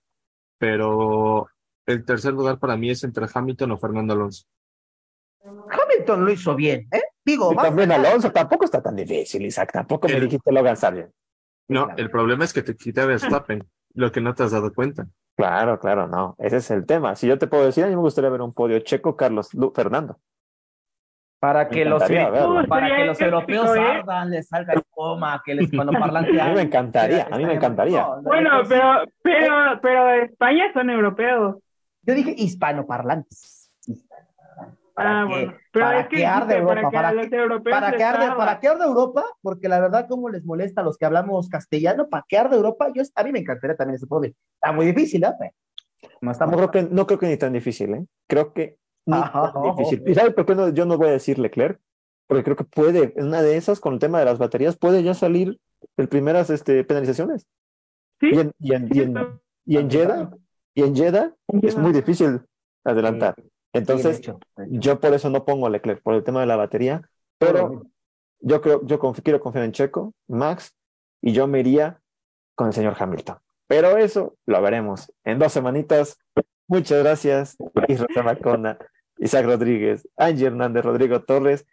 pero el tercer lugar para mí es entre Hamilton o Fernando Alonso. Hamilton lo hizo bien, ¿eh? Digo, y también Alonso tampoco está tan difícil, Isaac. Tampoco me dijiste Logan Sargent. No, el problema es que te quita Verstappen, lo que no te has dado cuenta. Claro, claro, no. Ese es el tema. Si yo te puedo decir, a mí me gustaría ver un podio checo, Carlos Fernando. Para que, los, para que los europeos salgan, les salga el coma, que les hispanoparlante. A mí me encantaría, a mí me encantaría. bueno, pero, pero, pero España son europeos. Yo dije hispanoparlantes. ¿Para ah, bueno. Pero para es que, arde Europa, para, que, para, que arde, para que arde Europa, porque la verdad, cómo les molesta a los que hablamos castellano, para que arde Europa, yo, a mí me encantaría también ese podio. Está muy difícil, ¿eh? No, no, creo que, no creo que ni tan difícil, ¿eh? Creo que ni tan difícil. ¿Y sabes por qué no, yo no voy a decir Leclerc? Porque creo que puede, en una de esas, con el tema de las baterías, puede ya salir el primeras este, penalizaciones. ¿Sí? Y en, y en, y en, y en Jeddah, y en Jeddah es muy difícil adelantar. Entonces, yo por eso no pongo Leclerc, por el tema de la batería, pero yo creo, yo quiero confiar en Checo, Max, y yo me iría con el señor Hamilton. Pero eso lo veremos en dos semanitas. Muchas gracias, Israel Macona, Isaac Rodríguez, Angie Hernández, Rodrigo Torres.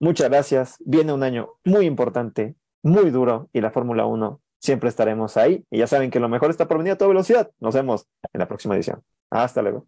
Muchas gracias. Viene un año muy importante, muy duro, y la Fórmula 1 siempre estaremos ahí. Y ya saben que lo mejor está por venir a toda velocidad. Nos vemos en la próxima edición. Hasta luego.